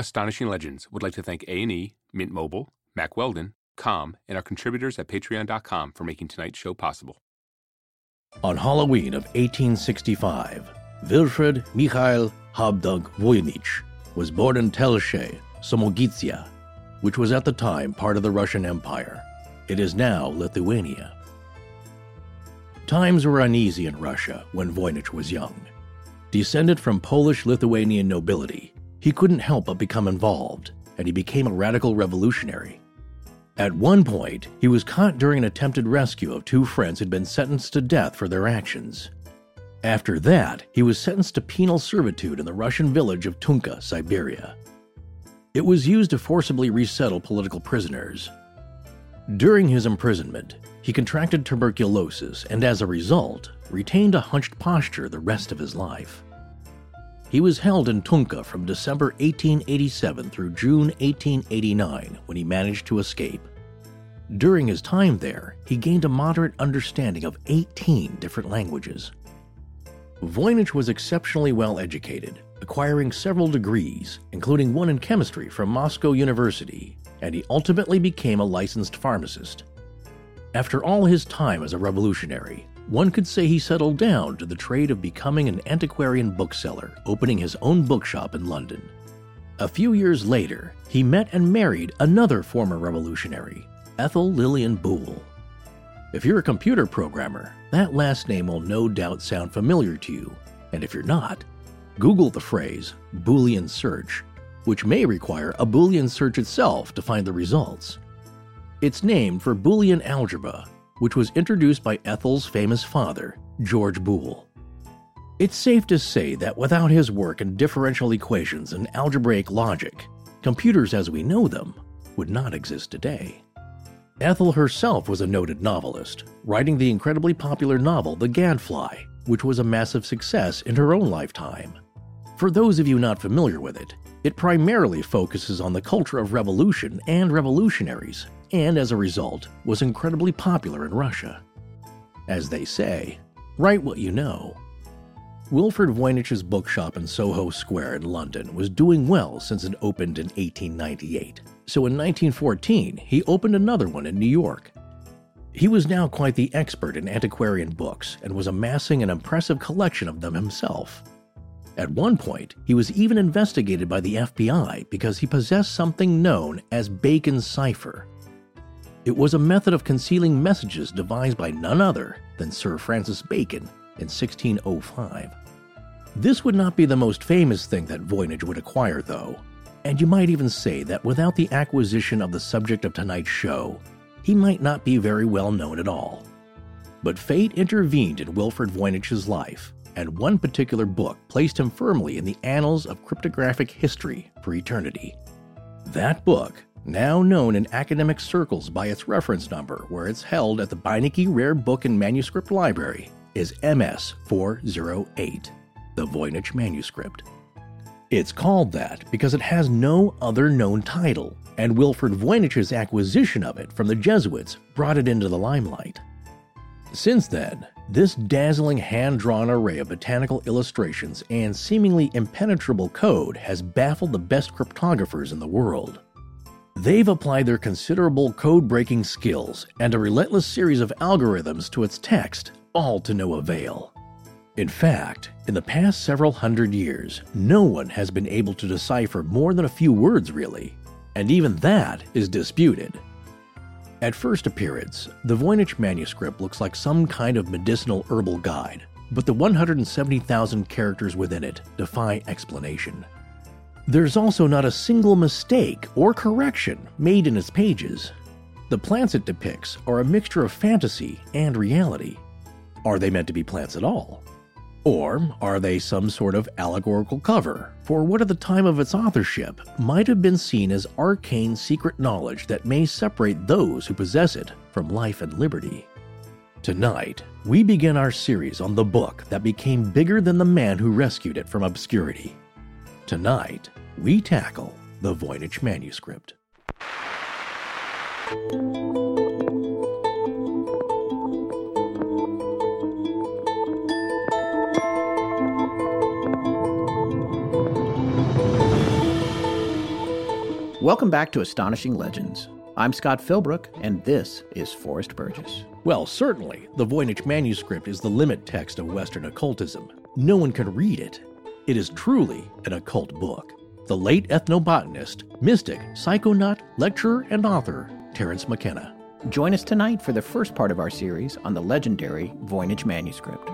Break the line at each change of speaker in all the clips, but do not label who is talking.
Astonishing Legends would like to thank A&E, Mint Mobile, Mack Weldon, Com, and our contributors at patreon.com for making tonight's show possible.
On Halloween of 1865, Wilfred Michael Habdank Voynich was born in Telche, Samogitia, which was at the time part of the Russian Empire. It is now Lithuania. Times were uneasy in Russia when Voynich was young. Descended from Polish Lithuanian nobility, he couldn't help but become involved, and he became a radical revolutionary. At one point, he was caught during an attempted rescue of two friends who'd been sentenced to death for their actions. After that, he was sentenced to penal servitude in the Russian village of Tunka, Siberia. It was used to forcibly resettle political prisoners. During his imprisonment, he contracted tuberculosis and, as a result, retained a hunched posture the rest of his life. He was held in Tunka from December 1887 through June 1889 when he managed to escape. During his time there, he gained a moderate understanding of 18 different languages. Voynich was exceptionally well educated, acquiring several degrees, including one in chemistry from Moscow University, and he ultimately became a licensed pharmacist. After all his time as a revolutionary, one could say he settled down to the trade of becoming an antiquarian bookseller, opening his own bookshop in London. A few years later, he met and married another former revolutionary, Ethel Lillian Boole. If you're a computer programmer, that last name will no doubt sound familiar to you, and if you're not, Google the phrase Boolean search, which may require a Boolean search itself to find the results. It's named for Boolean algebra, which was introduced by Ethel's famous father, George Boole. It's safe to say that without his work in differential equations and algebraic logic, computers as we know them would not exist today. Ethel herself was a noted novelist, writing the incredibly popular novel The Gadfly, which was a massive success in her own lifetime. For those of you not familiar with it, it primarily focuses on the culture of revolution and revolutionaries, and as a result, was incredibly popular in Russia. As they say, write what you know. Wilfred Voynich's bookshop in Soho Square in London was doing well since it opened in 1898, so in 1914 he opened another one in New York. He was now quite the expert in antiquarian books and was amassing an impressive collection of them himself. At one point, he was even investigated by the FBI because he possessed something known as Bacon's cipher, it was a method of concealing messages devised by none other than Sir Francis Bacon in 1605. This would not be the most famous thing that Voynich would acquire, though, and you might even say that without the acquisition of the subject of tonight's show, he might not be very well known at all. But fate intervened in Wilfred Voynich's life, and one particular book placed him firmly in the annals of cryptographic history for eternity. That book now known in academic circles by its reference number, where it's held at the Beinecke Rare Book and Manuscript Library, is MS 408, the Voynich manuscript. It's called that because it has no other known title, and Wilfred Voynich's acquisition of it from the Jesuits brought it into the limelight. Since then, this dazzling hand drawn array of botanical illustrations and seemingly impenetrable code has baffled the best cryptographers in the world. They've applied their considerable code breaking skills and a relentless series of algorithms to its text, all to no avail. In fact, in the past several hundred years, no one has been able to decipher more than a few words, really, and even that is disputed. At first appearance, the Voynich manuscript looks like some kind of medicinal herbal guide, but the 170,000 characters within it defy explanation. There's also not a single mistake or correction made in its pages. The plants it depicts are a mixture of fantasy and reality. Are they meant to be plants at all? Or are they some sort of allegorical cover for what at the time of its authorship might have been seen as arcane secret knowledge that may separate those who possess it from life and liberty? Tonight, we begin our series on the book that became bigger than the man who rescued it from obscurity. Tonight, we tackle the Voynich manuscript.
Welcome back to Astonishing Legends. I'm Scott Philbrook, and this is Forrest Burgess.
Well, certainly, the Voynich manuscript is the limit text of Western occultism. No one can read it. It is truly an occult book. The late ethnobotanist, mystic, psychonaut, lecturer, and author, Terence McKenna.
Join us tonight for the first part of our series on the legendary Voynich manuscript.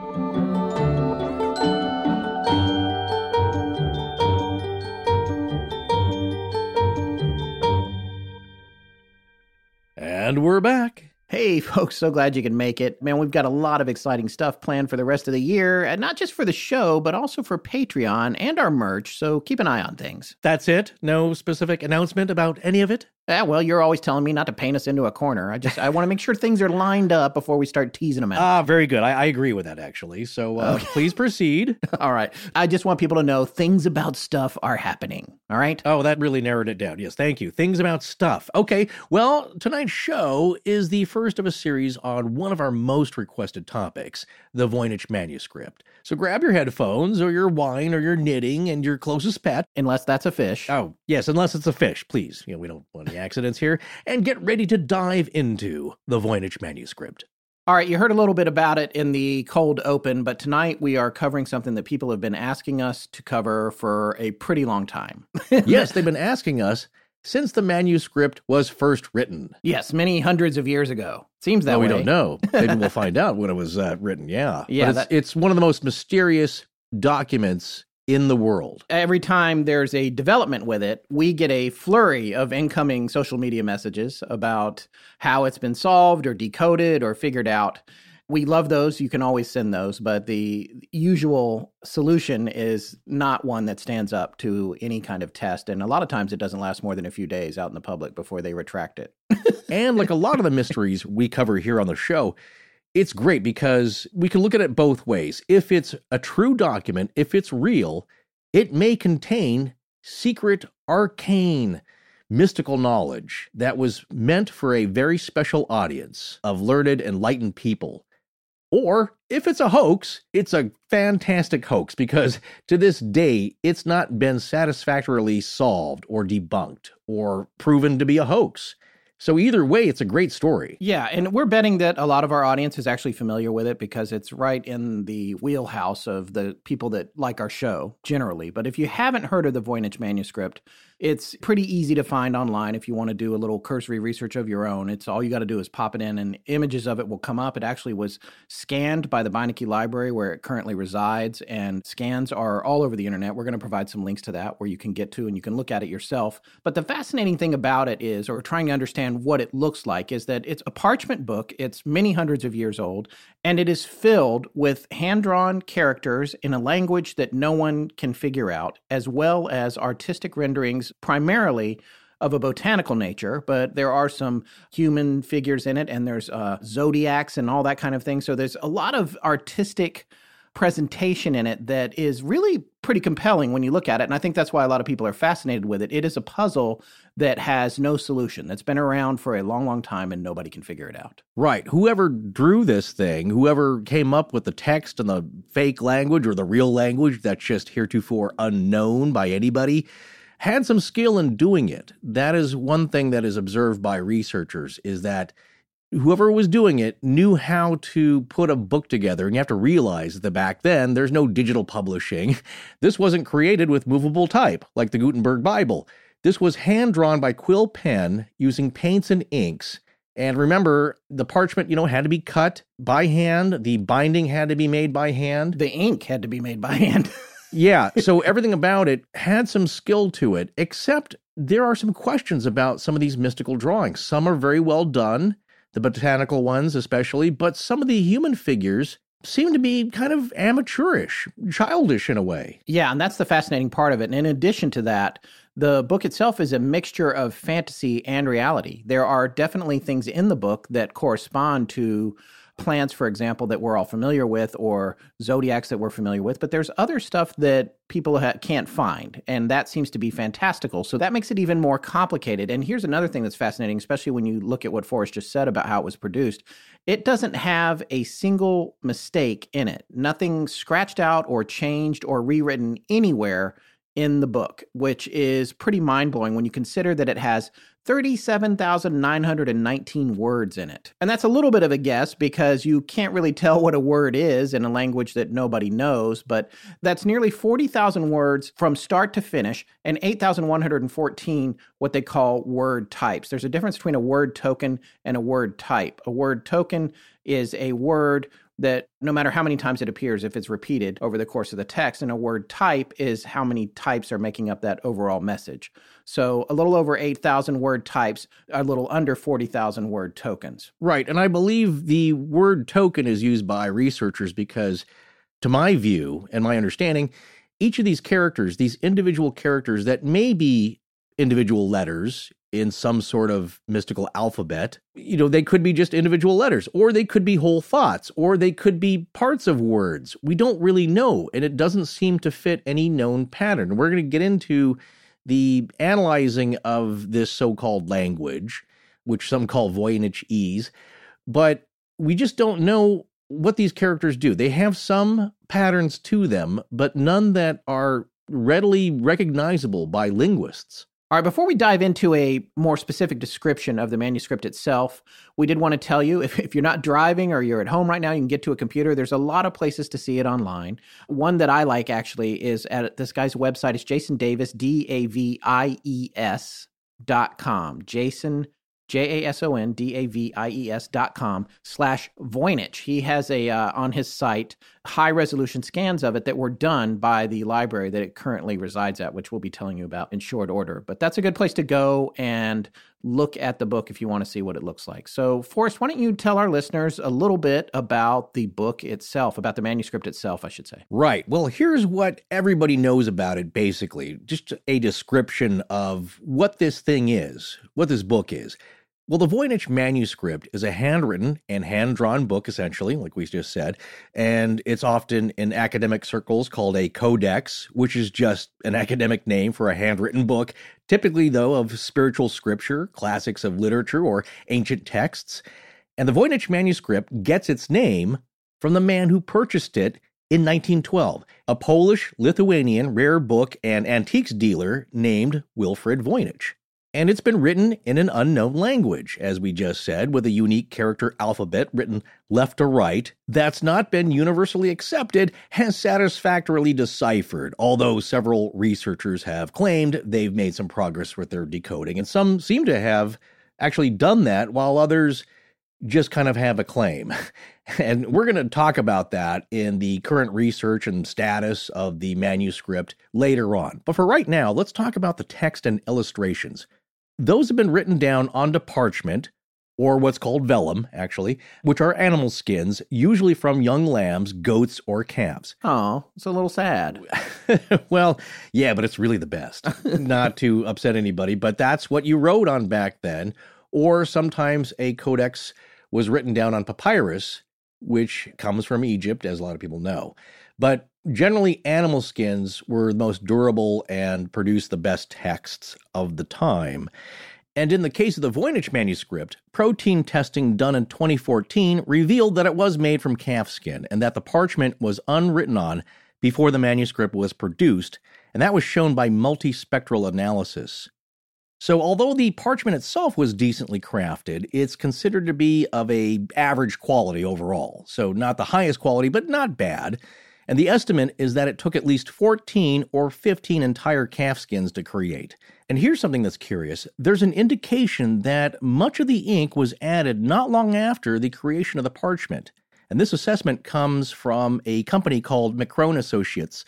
And we're back.
Hey, folks, so glad you can make it. Man, we've got a lot of exciting stuff planned for the rest of the year, and not just for the show, but also for Patreon and our merch, so keep an eye on things.
That's it? No specific announcement about any of it?
Yeah, well, you're always telling me not to paint us into a corner. I just I want to make sure things are lined up before we start teasing them out.
Ah, very good. I, I agree with that, actually. So uh,
Okay.
please proceed.
All right. I just want people to know things about stuff are happening. All right.
Oh, that really narrowed it down. Yes, thank you. Things about stuff. Okay, well, tonight's show is the first of a series on one of our most requested topics, the Voynich manuscript. So grab your headphones or your wine or your knitting and your closest pet.
Unless that's a fish.
Oh, yes, unless it's a fish, please. You know, we don't want accidents here. And get ready to dive into the Voynich manuscript.
All right. You heard a little bit about it in the cold open, but tonight we are covering something that people have been asking us to cover for a pretty long time.
yes, they've been asking us since the manuscript was first written.
yes, many hundreds of years ago. Seems that
well, we
way.
don't know. Maybe we'll find out when it was uh, written. Yeah,
Yeah,
But it's, it's one of the most mysterious documents in the world.
Every time there's a development with it, we get a flurry of incoming social media messages about how it's been solved or decoded or figured out. We love those. You can always send those, but the usual solution is not one that stands up to any kind of test. And a lot of times it doesn't last more than a few days out in the public before they retract it.
and like a lot of the mysteries we cover here on the show, it's great because we can look at it both ways. If it's a true document, if it's real, it may contain secret, arcane, mystical knowledge that was meant for a very special audience of learned, enlightened people. Or if it's a hoax, it's a fantastic hoax because to this day, it's not been satisfactorily solved or debunked or proven to be a hoax. So, either way, it's a great story.
Yeah, and we're betting that a lot of our audience is actually familiar with it because it's right in the wheelhouse of the people that like our show generally. But if you haven't heard of the Voynich manuscript, it's pretty easy to find online if you want to do a little cursory research of your own. It's all you got to do is pop it in and images of it will come up. It actually was scanned by the Beinecke Library where it currently resides and scans are all over the internet. We're going to provide some links to that where you can get to and you can look at it yourself. But the fascinating thing about it is or trying to understand what it looks like is that it's a parchment book. It's many hundreds of years old and it is filled with hand-drawn characters in a language that no one can figure out as well as artistic renderings primarily of a botanical nature, but there are some human figures in it, and there's uh, zodiacs and all that kind of thing. So there's a lot of artistic presentation in it that is really pretty compelling when you look at it. And I think that's why a lot of people are fascinated with it. It is a puzzle that has no solution, that's been around for a long, long time, and nobody can figure it out.
Right. Whoever drew this thing, whoever came up with the text and the fake language or the real language that's just heretofore unknown by anybody, had some skill in doing it. That is one thing that is observed by researchers is that whoever was doing it knew how to put a book together. And you have to realize that back then there's no digital publishing. This wasn't created with movable type like the Gutenberg Bible. This was hand drawn by quill pen using paints and inks. And remember, the parchment, you know, had to be cut by hand. The binding had to be made by hand.
The ink had to be made by hand.
Yeah, so everything about it had some skill to it, except there are some questions about some of these mystical drawings. Some are very well done, the botanical ones especially, but some of the human figures seem to be kind of amateurish, childish in a way.
Yeah, and that's the fascinating part of it. And in addition to that, the book itself is a mixture of fantasy and reality. There are definitely things in the book that correspond to plants, for example, that we're all familiar with, or zodiacs that we're familiar with, but there's other stuff that people ha- can't find, and that seems to be fantastical. So that makes it even more complicated. And here's another thing that's fascinating, especially when you look at what Forrest just said about how it was produced. It doesn't have a single mistake in it, nothing scratched out or changed or rewritten anywhere in the book, which is pretty mind blowing when you consider that it has 37,919 words in it. And that's a little bit of a guess because you can't really tell what a word is in a language that nobody knows, but that's nearly 40,000 words from start to finish and 8,114 what they call word types. There's a difference between a word token and a word type. A word token is a word that no matter how many times it appears, if it's repeated over the course of the text, and a word type is how many types are making up that overall message. So a little over 8,000 word types, a little under 40,000 word tokens.
Right. And I believe the word token is used by researchers because, to my view and my understanding, each of these characters, these individual characters that may be individual letters in some sort of mystical alphabet. You know, they could be just individual letters, or they could be whole thoughts, or they could be parts of words. We don't really know, and it doesn't seem to fit any known pattern. We're going to get into the analyzing of this so called language, which some call Voynich-ese, but we just don't know what these characters do. They have some patterns to them, but none that are readily recognizable by linguists.
All right, before we dive into a more specific description of the manuscript itself, we did want to tell you if, if you're not driving or you're at home right now, you can get to a computer. There's a lot of places to see it online. One that I like actually is at this guy's website. It's Jason Davies, D A V I E S dot com. Jason J A S O N D A V I E S dot com slash Voynich. He has a uh, on his site high resolution scans of it that were done by the library that it currently resides at, which we'll be telling you about in short order. But that's a good place to go and look at the book if you want to see what it looks like. So, Forrest, why don't you tell our listeners a little bit about the book itself, about the manuscript itself, I should say?
Right. Well, here's what everybody knows about it basically just a description of what this thing is, what this book is. Well, the Voynich manuscript is a handwritten and hand drawn book, essentially, like we just said, and it's often in academic circles called a codex, which is just an academic name for a handwritten book, typically, though, of spiritual scripture, classics of literature, or ancient texts. And the Voynich manuscript gets its name from the man who purchased it in 1912, a Polish Lithuanian rare book and antiques dealer named Wilfrid Voynich and it's been written in an unknown language, as we just said, with a unique character alphabet written left to right that's not been universally accepted and satisfactorily deciphered, although several researchers have claimed they've made some progress with their decoding, and some seem to have actually done that, while others just kind of have a claim. And we're going to talk about that in the current research and status of the manuscript later on. But for right now, let's talk about the text and illustrations. Those have been written down onto parchment, or what's called vellum, actually, which are animal skins, usually from young lambs, goats, or calves.
Oh, it's a little sad.
well, yeah, but it's really the best. Not to upset anybody, but that's what you wrote on back then. Or sometimes a codex was written down on papyrus, which comes from Egypt, as a lot of people know. But generally, animal skins were the most durable and produced the best texts of the time. And in the case of the Voynich manuscript, protein testing done in 2014 revealed that it was made from calf skin and that the parchment was unwritten on before the manuscript was produced, and that was shown by multispectral analysis. So although the parchment itself was decently crafted, it's considered to be of a average quality overall. So not the highest quality, but not bad. And the estimate is that it took at least 14 or 15 entire calf skins to create. And here's something that's curious there's an indication that much of the ink was added not long after the creation of the parchment. And this assessment comes from a company called McCrone Associates.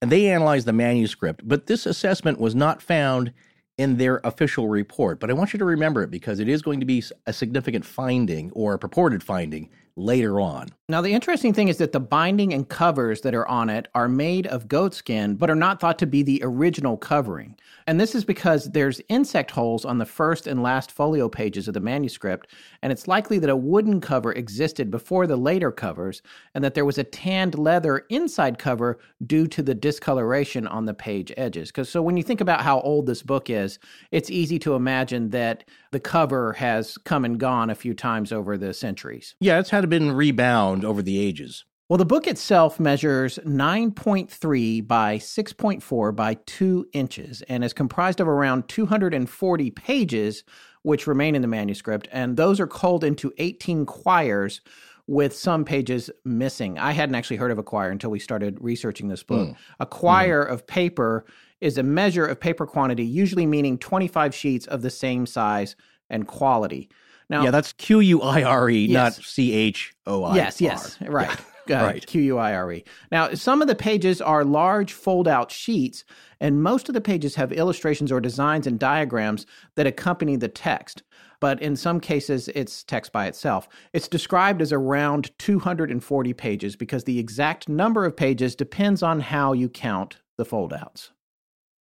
And they analyzed the manuscript, but this assessment was not found in their official report. But I want you to remember it because it is going to be a significant finding or a purported finding later on.
Now, the interesting thing is that the binding and covers that are on it are made of goatskin, but are not thought to be the original covering. And this is because there's insect holes on the first and last folio pages of the manuscript, and it's likely that a wooden cover existed before the later covers, and that there was a tanned leather inside cover due to the discoloration on the page edges. Because so when you think about how old this book is, it's easy to imagine that the cover has come and gone a few times over the centuries.
Yeah, it's had to been rebound over the ages.
Well, the book itself measures 9.3 by 6.4 by 2 inches and is comprised of around 240 pages, which remain in the manuscript, and those are culled into 18 quires with some pages missing. I hadn't actually heard of a quire until we started researching this book. Mm. A quire mm. of paper is a measure of paper quantity, usually meaning 25 sheets of the same size and quality.
Now, yeah, that's Q U I R E, not C H O I.
Yes, yes, right. Uh, right. Q U I R E. Now, some of the pages are large fold out sheets, and most of the pages have illustrations or designs and diagrams that accompany the text. But in some cases, it's text by itself. It's described as around 240 pages because the exact number of pages depends on how you count the foldouts.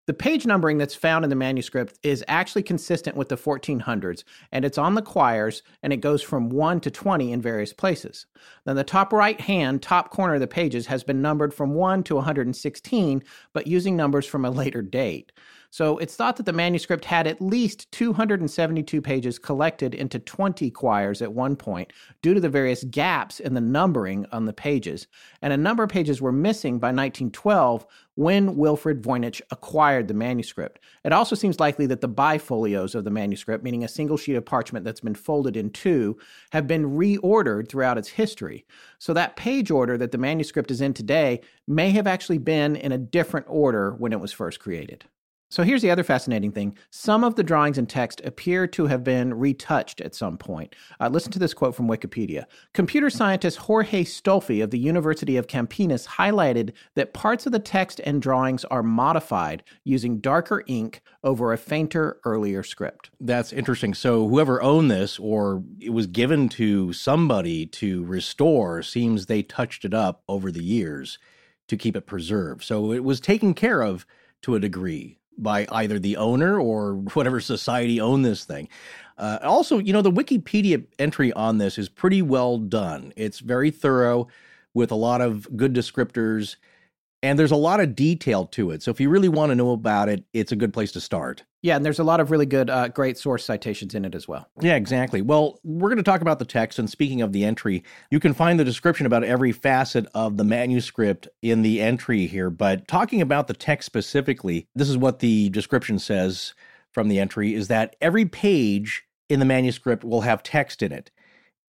The page numbering that's found in the manuscript is actually consistent with the 1400s, and it's on the quires, and it goes from 1 to 20 in various places. Then the top right hand, top corner of the pages has been numbered from 1 to 116, but using numbers from a later date. So it's thought that the manuscript had at least 272 pages collected into 20 quires at one point due to the various gaps in the numbering on the pages. And a number of pages were missing by 1912 when Wilfrid Voynich acquired the manuscript. It also seems likely that the bifolios of the manuscript, meaning a single sheet of parchment that's been folded in two, have been reordered throughout its history. So that page order that the manuscript is in today may have actually been in a different order when it was first created. So here's the other fascinating thing. Some of the drawings and text appear to have been retouched at some point. Uh, listen to this quote from Wikipedia. Computer scientist Jorge Stolfi of the University of Campinas highlighted that parts of the text and drawings are modified using darker ink over a fainter earlier script.
That's interesting. So whoever owned this or it was given to somebody to restore seems they touched it up over the years to keep it preserved. So it was taken care of to a degree by either the owner or whatever society owned this thing. Uh, also, you know, the Wikipedia entry on this is pretty well done. It's very thorough with a lot of good descriptors, and there's a lot of detail to it. So if you really want to know about it, it's a good place to start.
Yeah, and there's a lot of really good, uh, great source citations in it as well.
Yeah, exactly. Well, we're going to talk about the text. And speaking of the entry, you can find the description about every facet of the manuscript in the entry here. But talking about the text specifically, this is what the description says from the entry is that every page in the manuscript will have text in it.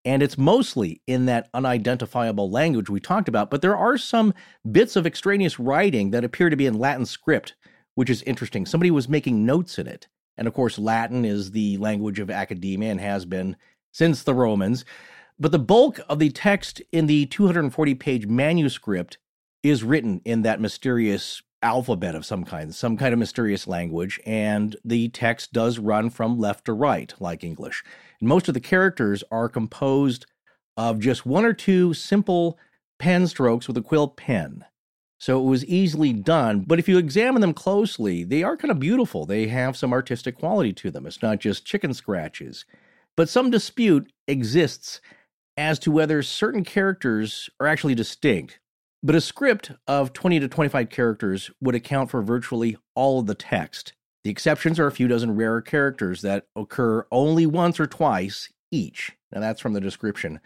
And it's mostly in that unidentifiable language we talked about, but there are some bits of extraneous writing that appear to be in Latin script which is interesting. Somebody was making notes in it. And of course, Latin is the language of academia and has been since the Romans. But the bulk of the text in the 240 page manuscript is written in that mysterious alphabet of some kind, some kind of mysterious language. And the text does run from left to right, like English. And most of the characters are composed of just one or two simple pen strokes with a quill pen. So it was easily done. But if you examine them closely, they are kind of beautiful. They have some artistic quality to them. It's not just chicken scratches. But some dispute exists as to whether certain characters are actually distinct. But a script of 20 to 25 characters would account for virtually all of the text. The exceptions are a few dozen rare characters that occur only once or twice each. Now, that's from the description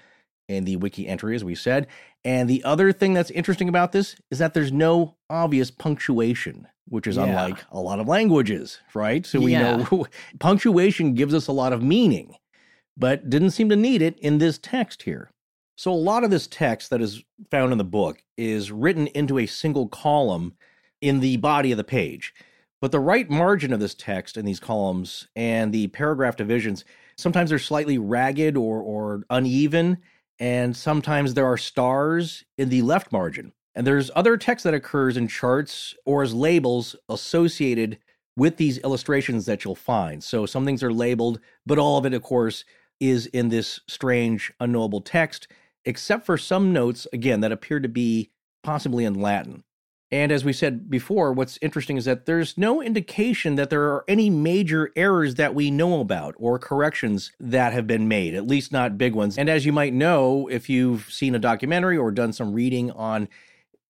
in the wiki entry, as we said. And the other thing that's interesting about this is that there's no obvious punctuation, which is yeah. unlike a lot of languages, right? So we yeah. know punctuation gives us a lot of meaning, but didn't seem to need it in this text here. So a lot of this text that is found in the book is written into a single column in the body of the page. But the right margin of this text in these columns and the paragraph divisions, sometimes they're slightly ragged or, or uneven and sometimes there are stars in the left margin. And there's other text that occurs in charts or as labels associated with these illustrations that you'll find. So some things are labeled, but all of it, of course, is in this strange, unknowable text. Except for some notes, again, that appear to be possibly in Latin. And as we said before, what's interesting is that there's no indication that there are any major errors that we know about or corrections that have been made, at least not big ones. And as you might know, if you've seen a documentary or done some reading on,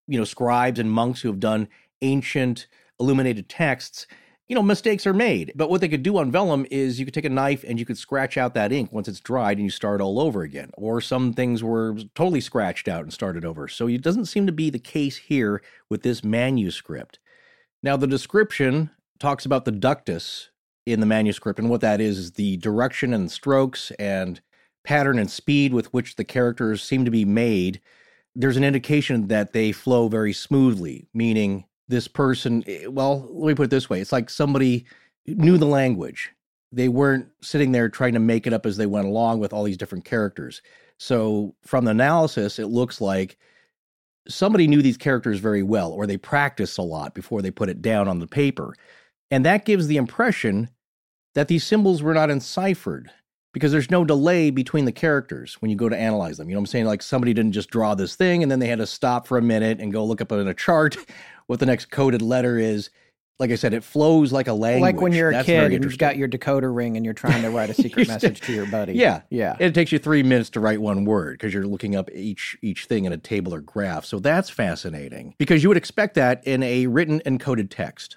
you know, scribes and monks who have done ancient illuminated texts, you know, mistakes are made. But what they could do on vellum is you could take a knife and you could scratch out that ink once it's dried and you start all over again. Or some things were totally scratched out and started over. So it doesn't seem to be the case here with this manuscript. Now, the description talks about the ductus in the manuscript, and what that is is the direction and strokes and pattern and speed with which the characters seem to be made. There's an indication that they flow very smoothly, meaning this person eh, well let me put it this way it's like somebody knew the language. They weren't sitting there trying to make it up as they went along with all these different characters. So from the analysis it looks like somebody knew these characters very well or they practiced a lot before they put it down on the paper. And that gives the impression that these symbols were not enciphered because there's no delay between the characters when you go to analyze them. You know what I'm saying? Like somebody didn't just draw this thing and then they had to stop for a minute and go look up in a chart what the next coded letter is. Like I said, it flows like a language.
Like when you're a
That's
kid and you've got your decoder ring and you're trying to write a secret message to your buddy.
Yeah,
Yeah.
It takes you three minutes to write one word because you're looking up each each thing in a table or graph. So that's fascinating because you would expect that in a written encoded text.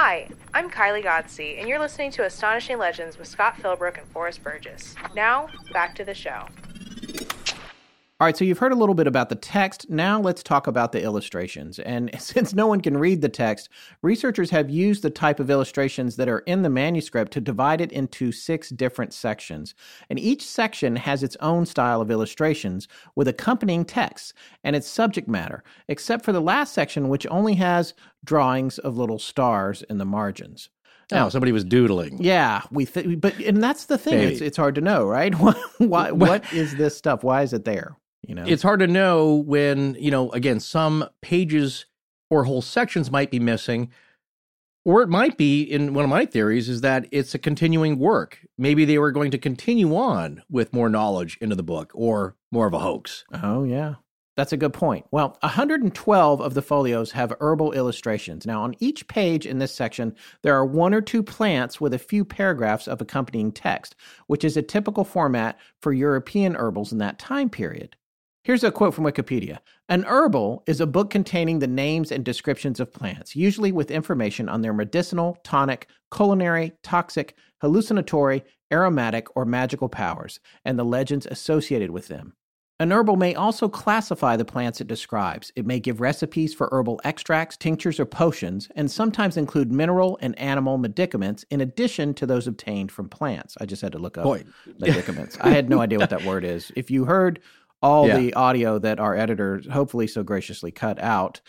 Hi, I'm Kylie Godsey, and you're listening to Astonishing Legends with Scott Philbrook and Forrest Burgess. Now, back to the show.
All right, so you've heard a little bit about the text. Now let's talk about the illustrations. And since no one can read the text, researchers have used the type of illustrations that are in the manuscript to divide it into six different sections. And each section has its own style of illustrations with accompanying texts and its subject matter, except for the last section, which only has drawings of little stars in the margins.
Now, oh, somebody was doodling.
Yeah, we th- but and that's the thing. It's it's hard to know, right? Why what is this stuff? Why is it there? You know,
It's hard to know when, you know, again, some pages or whole sections might be missing. Or it might be, in one of my theories, is that it's a continuing work. Maybe they were going to continue on with more knowledge into the book or more of a hoax.
Oh, yeah. That's a good point. Well, 112 of the folios have herbal illustrations. Now, on each page in this section, there are one or two plants with a few paragraphs of accompanying text, which is a typical format for European herbals in that time period. Here's a quote from Wikipedia An herbal is a book containing the names and descriptions of plants, usually with information on their medicinal, tonic, culinary, toxic, hallucinatory, aromatic, or magical powers, and the legends associated with them. An herbal may also classify the plants it describes. It may give recipes for herbal extracts, tinctures, or potions, and sometimes include mineral and animal medicaments in addition to those obtained from plants. I just had to look up
Boy.
medicaments. I had no idea what that word is. If you heard all
Yeah.
the audio that our editor hopefully so graciously cut out,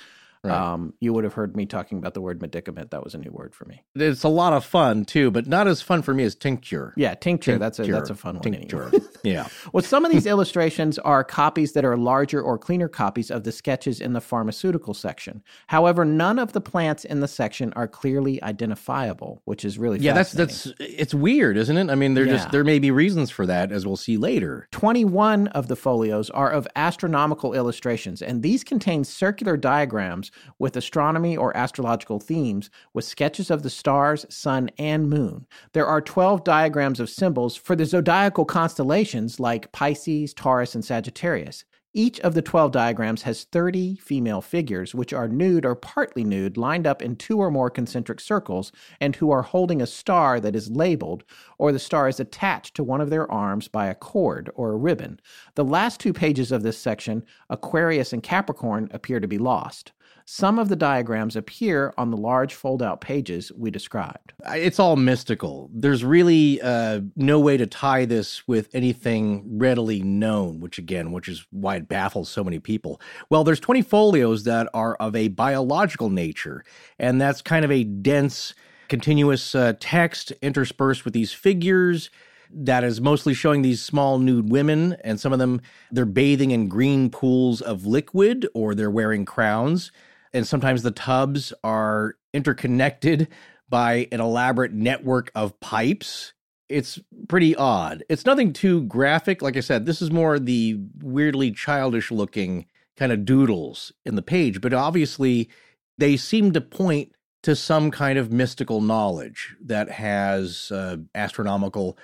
Right.
Um, you would have heard me talking about the word medicament. That was a new word for me.
It's a lot of fun too, but not as fun for me as tincture.
Yeah, tincture. That's a that's a fun one.
Tincture. Yeah.
Well, some of these illustrations are copies that are larger or cleaner copies of the sketches in the pharmaceutical section. However, none of the plants in the section are clearly identifiable, which is really
Yeah, that's that's it's weird, isn't it? I mean, there just there may be reasons for that as we'll see later.
21 of the folios are of astronomical illustrations, and these contain circular diagrams with astronomy or astrological themes with sketches of the stars, sun, and moon. There are 12 diagrams of symbols for the zodiacal constellations like Pisces, Taurus, and Sagittarius. Each of the 12 diagrams has 30 female figures, which are nude or partly nude, lined up in two or more concentric circles, and who are holding a star that is labeled, or the star is attached to one of their arms by a cord or a ribbon. The last two pages of this section, Aquarius and Capricorn, appear to be lost. Some of the diagrams appear on the large fold out pages we described.
It's all mystical. There's really uh, no way to tie this with anything readily known, which again, which is why it baffles so many people. Well, there's 20 folios that are of a biological nature, and that's kind of a dense, continuous uh, text interspersed with these figures that is mostly showing these small nude women and some of them they're bathing in green pools of liquid or they're wearing crowns and sometimes the tubs are interconnected by an elaborate network of pipes it's pretty odd it's nothing too graphic like i said this is more the weirdly childish looking kind of doodles in the page but obviously they seem to point to some kind of mystical knowledge that has uh, astronomical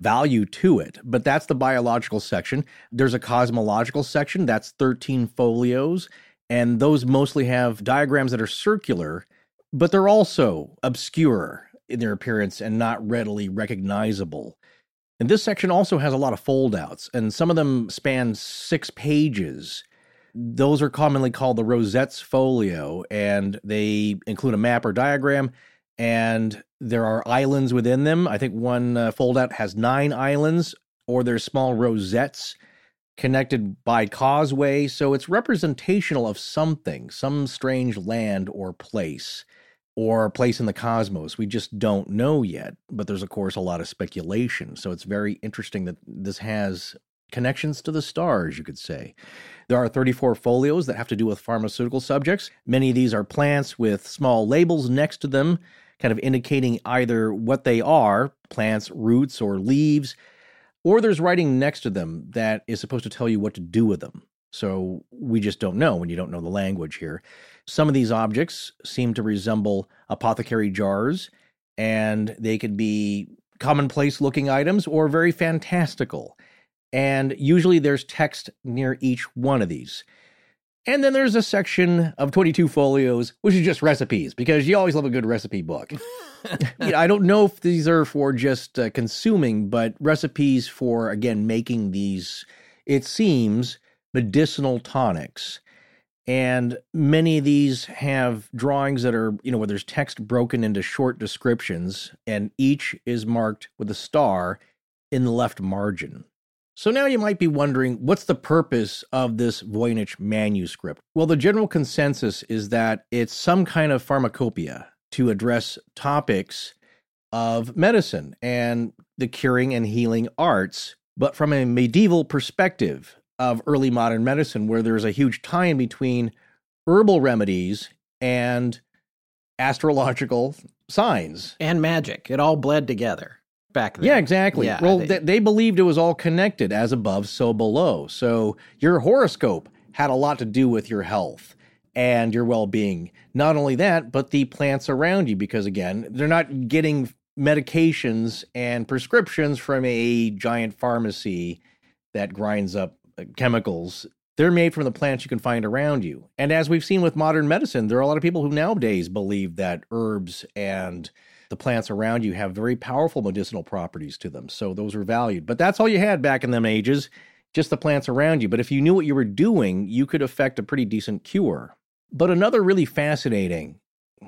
value to it. But that's the biological section. There's a cosmological section, that's 13 folios, and those mostly have diagrams that are circular, but they're also obscure in their appearance and not readily recognizable. And this section also has a lot of foldouts, and some of them span six pages. Those are commonly called the Rosettes folio, and they include a map or diagram, and there are islands within them. I think one uh, foldout has nine islands, or there's small rosettes connected by causeway. So it's representational of something, some strange land or place, or place in the cosmos. We just don't know yet. But there's, of course, a lot of speculation. So it's very interesting that this has connections to the stars, you could say. There are 34 folios that have to do with pharmaceutical subjects. Many of these are plants with small labels next to them, kind of indicating either what they are plants, roots, or leaves or there's writing next to them that is supposed to tell you what to do with them. So we just don't know when you don't know the language here. Some of these objects seem to resemble apothecary jars, and they could be commonplace looking items or very fantastical. And usually there's text near each one of these. And then there's a section of 22 folios, which is just recipes, because you always love a good recipe book. You know, I don't know if these are for just uh, consuming, but recipes for, again, making these, it seems, medicinal tonics. And many of these have drawings that are, you know, where there's text broken into short descriptions, and each is marked with a star in the left margin. So now you might be wondering what's the purpose of this Voynich manuscript? Well, the general consensus is that it's some kind of pharmacopoeia to address topics of medicine and the curing and healing arts, but from a medieval perspective of early modern medicine, where there's a huge tie in between herbal remedies and astrological signs.
And magic. It all bled together back then.
Yeah, exactly.
Yeah,
well,
they-
they, they believed it was all connected as above, so below. So your horoscope had a lot to do with your health and your well being. Not only that, but the plants around you, because again, they're not getting medications and prescriptions from a giant pharmacy that grinds up uh, chemicals. They're made from the plants you can find around you. And as we've seen with modern medicine, there are a lot of people who nowadays believe that herbs and the plants around you have very powerful medicinal properties to them. So those were valued. But that's all you had back in them ages, just the plants around you. But if you knew what you were doing, you could affect a pretty decent cure. But another really fascinating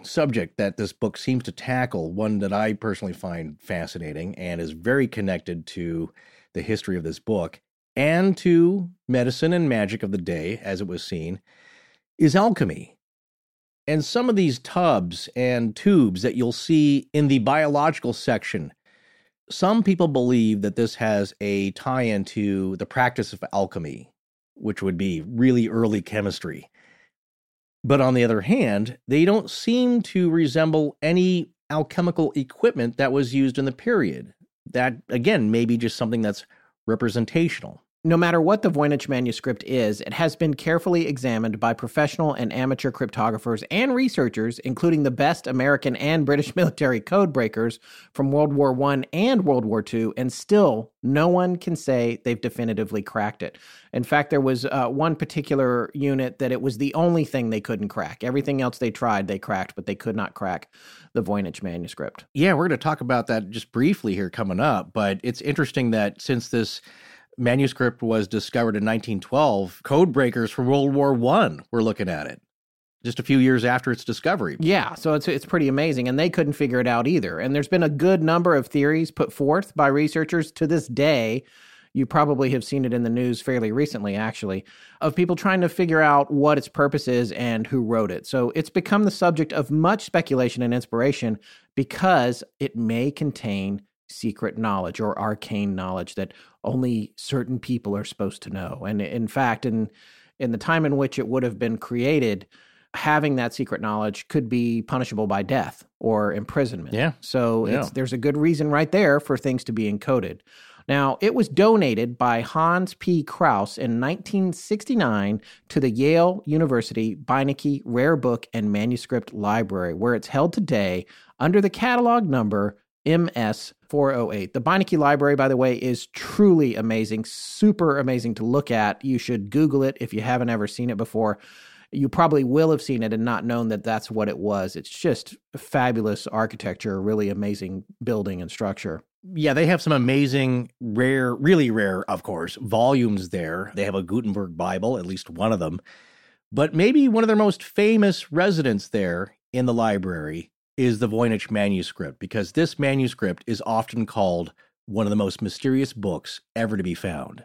subject that this book seems to tackle, one that I personally find fascinating and is very connected to the history of this book and to medicine and magic of the day as it was seen, is alchemy. And some of these tubs and tubes that you'll see in the biological section, some people believe that this has a tie into the practice of alchemy, which would be really early chemistry. But on the other hand, they don't seem to resemble any alchemical equipment that was used in the period. That, again, may be just something that's representational.
No matter what the Voynich manuscript is, it has been carefully examined by professional and amateur cryptographers and researchers, including the best American and British military code breakers from World War I and World War II, and still no one can say they've definitively cracked it. In fact, there was uh, one particular unit that it was the only thing they couldn't crack. Everything else they tried, they cracked, but they could not crack the Voynich manuscript.
Yeah, we're going to talk about that just briefly here coming up, but it's interesting that since this manuscript was discovered in 1912, code breakers from World War One were looking at it just a few years after its discovery.
Yeah, so it's it's pretty amazing, and they couldn't figure it out either. And there's been a good number of theories put forth by researchers to this day. You probably have seen it in the news fairly recently, actually, of people trying to figure out what its purpose is and who wrote it. So it's become the subject of much speculation and inspiration because it may contain secret knowledge or arcane knowledge that only certain people are supposed to know. And in fact, in in the time in which it would have been created, having that secret knowledge could be punishable by death or imprisonment.
Yeah.
So yeah. there's a good reason right there for things to be encoded. Now, it was donated by Hans P. Kraus in 1969 to the Yale University Beinecke Rare Book and Manuscript Library, where it's held today under the catalog number MS 408. The Beinecke Library, by the way, is truly amazing, super amazing to look at. You should Google it if you haven't ever seen it before. You probably will have seen it and not known that that's what it was. It's just fabulous architecture, really amazing building and structure.
Yeah, they have some amazing, rare, really rare, of course, volumes there. They have a Gutenberg Bible, at least one of them. But maybe one of their most famous residents there in the library is the Voynich manuscript because this manuscript is often called one of the most mysterious books ever to be found.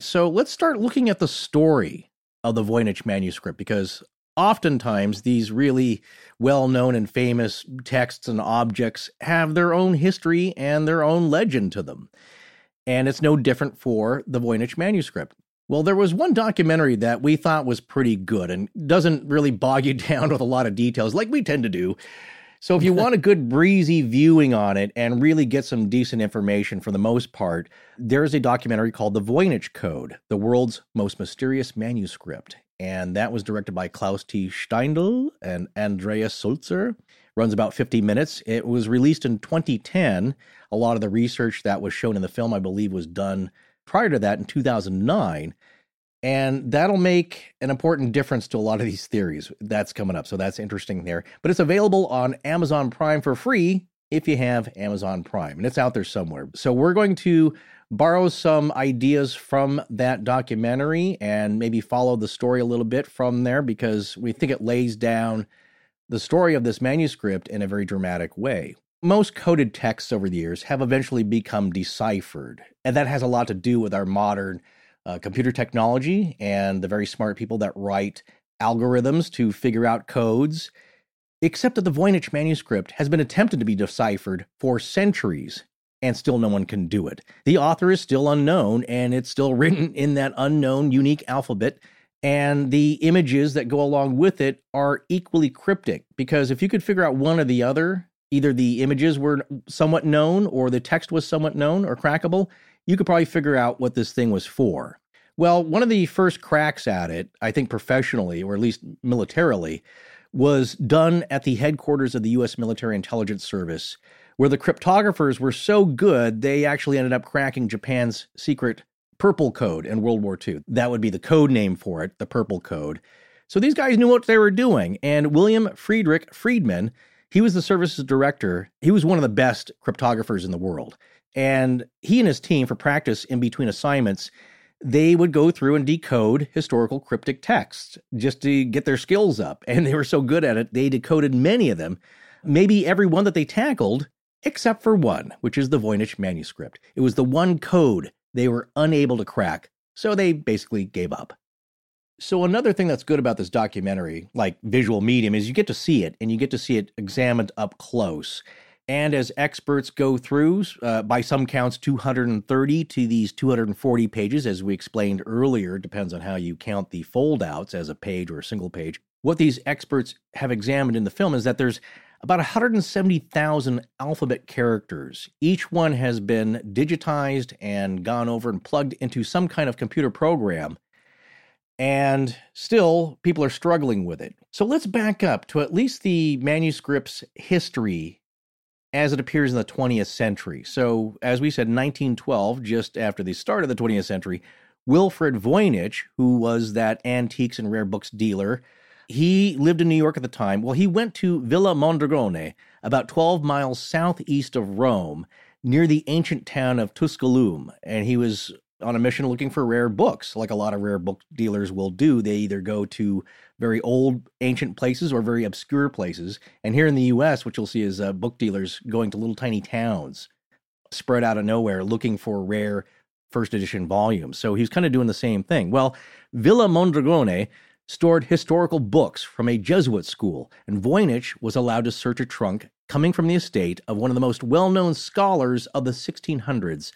So let's start looking at the story of the Voynich manuscript because oftentimes these really well known and famous texts and objects have their own history and their own legend to them. And it's no different for the Voynich manuscript. Well, there was one documentary that we thought was pretty good and doesn't really bog you down with a lot of details like we tend to do. So if you want a good breezy viewing on it and really get some decent information for the most part, there's a documentary called The Voynich Code, the world's most mysterious manuscript. And that was directed by Klaus T. Steindl and Andreas Sulzer. Runs about 50 minutes. It was released in 2010. A lot of the research that was shown in the film, I believe, was done prior to that in 2009. And that'll make an important difference to a lot of these theories that's coming up. So that's interesting there. But it's available on Amazon Prime for free if you have Amazon Prime, and it's out there somewhere. So we're going to borrow some ideas from that documentary and maybe follow the story a little bit from there because we think it lays down the story of this manuscript in a very dramatic way. Most coded texts over the years have eventually become deciphered, and that has a lot to do with our modern uh, computer technology and the very smart people that write algorithms to figure out codes, except that the Voynich manuscript has been attempted to be deciphered for centuries, and still no one can do it. The author is still unknown, and it's still written in that unknown unique alphabet. And the images that go along with it are equally cryptic because if you could figure out one or the other, either the images were somewhat known or the text was somewhat known or crackable, you could probably figure out what this thing was for. Well, one of the first cracks at it, I think professionally, or at least militarily, was done at the headquarters of the U.S. Military Intelligence Service, where the cryptographers were so good they actually ended up cracking Japan's secret Purple Code in World War II. That would be the code name for it, the Purple Code. So these guys knew what they were doing. And William Frederick Friedman, he was the services director. He was one of the best cryptographers in the world. And he and his team, for practice in between assignments, they would go through and decode historical cryptic texts just to get their skills up. And they were so good at it, they decoded many of them, maybe every one that they tackled, except for one, which is the Voynich manuscript. It was the one code they were unable to crack, so they basically gave up. So another thing that's good about this documentary, like visual medium, is you get to see it and you get to see it examined up close. And as experts go through, uh, by some counts, 230 to these 240 pages, as we explained earlier, depends on how you count the foldouts as a page or a single page. What these experts have examined in the film is that there's about 170,000 alphabet characters. Each one has been digitized and gone over and plugged into some kind of computer program. And still, people are struggling with it. So let's back up to at least the manuscript's history as it appears in the 20th century. So, as we said, 1912, just after the start of the 20th century, Wilfred Voynich, who was that antiques and rare books dealer, he lived in New York at the time. Well, he went to Villa Mondragone, about 12 miles southeast of Rome, near the ancient town of Tusculum, and he was on a mission looking for rare books, like a lot of rare book dealers will do. They either go to very old, ancient places or very obscure places. And here in the US, what you'll see is uh, book dealers going to little tiny towns spread out of nowhere looking for rare first edition volumes. So he's kind of doing the same thing. Well, Villa Mondragone stored historical books from a Jesuit school, and Voynich was allowed to search a trunk coming from the estate of one of the most well known scholars of the 1600s,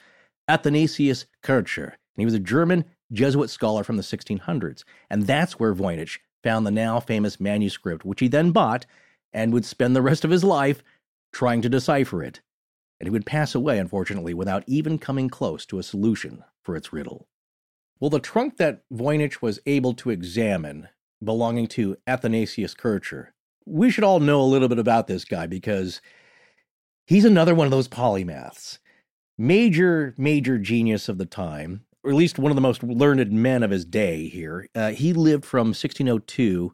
Athanasius Kircher. And he was a German Jesuit scholar from the 1600s. And that's where Voynich found the now famous manuscript, which he then bought and would spend the rest of his life trying to decipher it. And he would pass away, unfortunately, without even coming close to a solution for its riddle. Well, the trunk that Voynich was able to examine, belonging to Athanasius Kircher, we should all know a little bit about this guy because he's another one of those polymaths major, major genius of the time, or at least one of the most learned men of his day here. Uh, he lived from 1602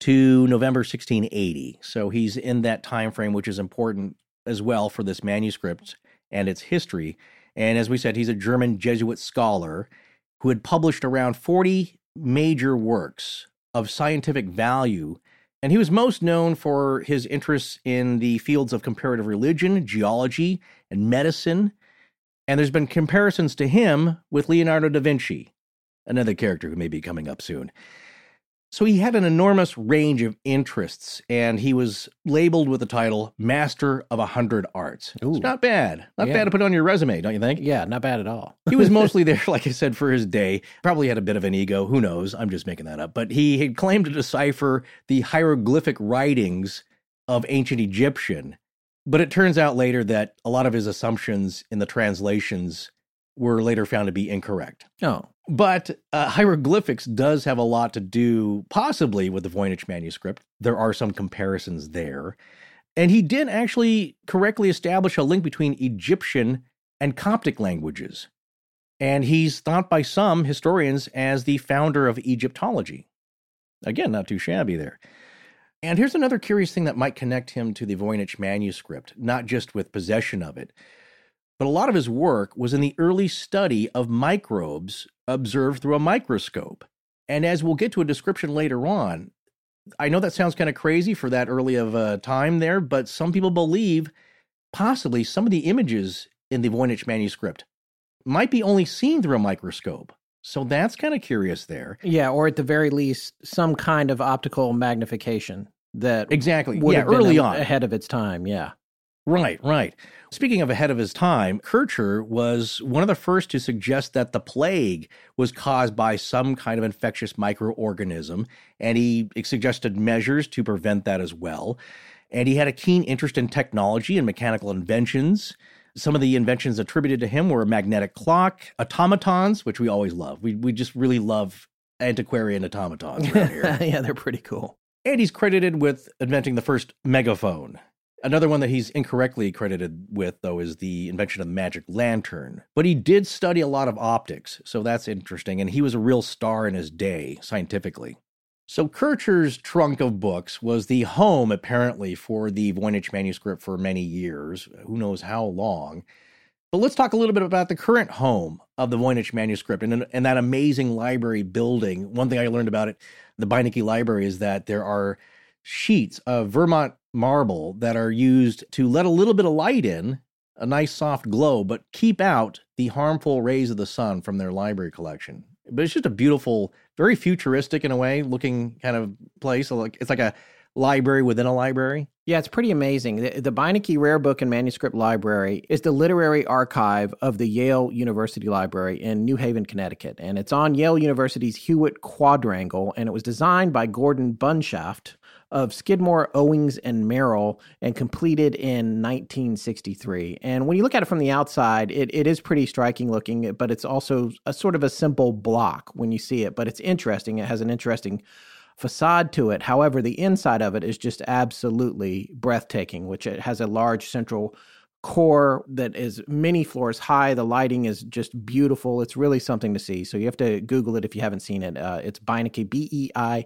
to November 1680. So he's in that time frame, which is important as well for this manuscript and its history. And as we said, he's a German Jesuit scholar who had published around 40 major works of scientific value. And he was most known for his interests in the fields of comparative religion, geology, and medicine, and there's been comparisons to him with Leonardo da Vinci, another character who may be coming up soon. So he had an enormous range of interests, and he was labeled with the title Master of a Hundred Arts.
Ooh.
It's not bad. Not
Yeah.
bad to put on your resume, don't you think?
Yeah, not bad at all.
he was mostly there, like I said, for his day. Probably had a bit of an ego. Who knows? I'm just making that up. But he had claimed to decipher the hieroglyphic writings of ancient Egyptian. But it turns out later that a lot of his assumptions in the translations were later found to be incorrect.
Oh,
But uh, hieroglyphics does have a lot to do, possibly, with the Voynich manuscript. There are some comparisons there. And he did actually correctly establish a link between Egyptian and Coptic languages. And he's thought by some historians as the founder of Egyptology. Again, not too shabby there. And here's another curious thing that might connect him to the Voynich manuscript, not just with possession of it, but a lot of his work was in the early study of microbes observed through a microscope. And as we'll get to a description later on, I know that sounds kind of crazy for that early of a time there, but some people believe possibly some of the images in the Voynich manuscript might be only seen through a microscope. So that's kind of curious there.
yeah, or at the very least, some kind of optical magnification that
Exactly. yeah, early
a-
on.
ahead of its time. Yeah.
Right, right. Speaking of ahead of his time, Kircher was one of the first to suggest that the plague was caused by some kind of infectious microorganism, and he suggested measures to prevent that as well. And he had a keen interest in technology and mechanical inventions. Some of the inventions attributed to him were a magnetic clock, automatons, which we always love. We, we just really love antiquarian automatons around here.
yeah, they're pretty cool.
And he's credited with inventing the first megaphone. Another one that he's incorrectly credited with, though, is the invention of the magic lantern. But he did study a lot of optics, so that's interesting. And he was a real star in his day, scientifically. So Kircher's trunk of books was the home, apparently, for the Voynich manuscript for many years. Who knows how long? But let's talk a little bit about the current home of the Voynich manuscript and, and that amazing library building. One thing I learned about it, the Beinecke Library, is that there are sheets of Vermont marble that are used to let a little bit of light in, a nice soft glow, but keep out the harmful rays of the sun from their library collection. But it's just a beautiful, very futuristic in a way looking kind of place. Like it's like a library within a library.
Yeah, it's pretty amazing. The, the Beinecke Rare Book and Manuscript Library is the literary archive of the Yale University Library in New Haven, Connecticut. And it's on Yale University's Hewitt Quadrangle, and it was designed by Gordon Bunshaft of Skidmore, Owings, and Merrill, and completed in 1963. And when you look at it from the outside, it, it is pretty striking looking, but it's also a sort of a simple block when you see it. But it's interesting. It has an interesting facade to it. However, the inside of it is just absolutely breathtaking, which it has a large central core that is many floors high. The lighting is just beautiful. It's really something to see. So you have to Google it if you haven't seen it. Uh, it's Beinecke, B E I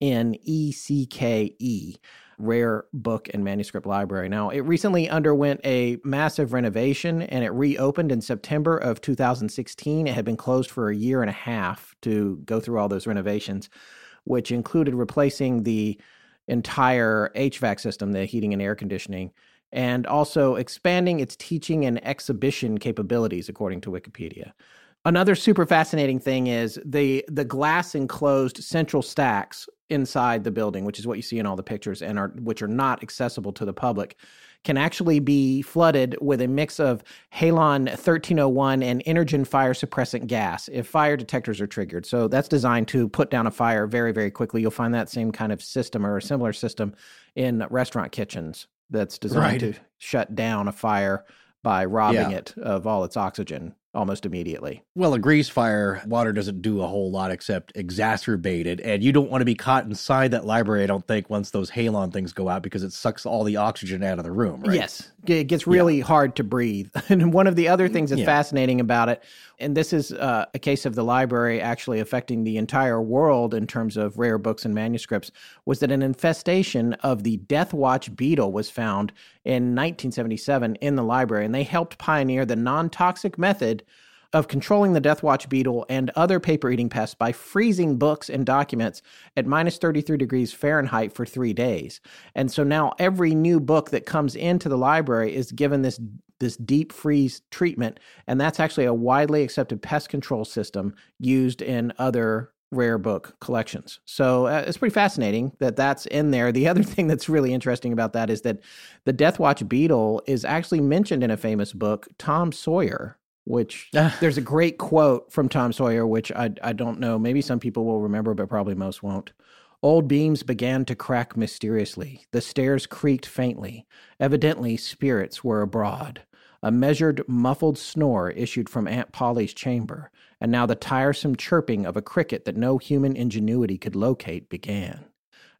N E C K E rare book and manuscript library. Now, it recently underwent a massive renovation and it reopened in September of 2016. It had been closed for a year and a half to go through all those renovations which included replacing the entire HVAC system, the heating and air conditioning, and also expanding its teaching and exhibition capabilities, according to Wikipedia. Another super fascinating thing is the the glass enclosed central stacks inside the building, which is what you see in all the pictures, and are which are not accessible to the public can actually be flooded with a mix of halon 1301 and Inergen fire suppressant gas if fire detectors are triggered. So that's designed to put down a fire very, very quickly. You'll find that same kind of system or a similar system in restaurant kitchens that's designed right. to shut down a fire by robbing yeah. it of all its oxygen almost immediately.
Well, a grease fire, water doesn't do a whole lot except exacerbate it. And you don't want to be caught inside that library, I don't think, once those halon things go out because it sucks all the oxygen out of the room, right?
Yes. It gets really yeah. hard to breathe. and one of the other things that's yeah. fascinating about it, and this is uh, a case of the library actually affecting the entire world in terms of rare books and manuscripts, was that an infestation of the Death Watch beetle was found in 1977 in the library. And they helped pioneer the non toxic method of controlling the Death Watch beetle and other paper eating pests by freezing books and documents at minus 33 degrees Fahrenheit for three days. And so now every new book that comes into the library is given this this deep freeze treatment and that's actually a widely accepted pest control system used in other rare book collections. So uh, it's pretty fascinating that that's in there. The other thing that's really interesting about that is that the Death Watch beetle is actually mentioned in a famous book, Tom Sawyer, which there's a great quote from Tom Sawyer, which I, I don't know. Maybe some people will remember, but probably most won't. Old beams began to crack mysteriously. The stairs creaked faintly. Evidently, spirits were abroad. A measured, muffled snore issued from Aunt Polly's chamber, and now the tiresome chirping of a cricket that no human ingenuity could locate began.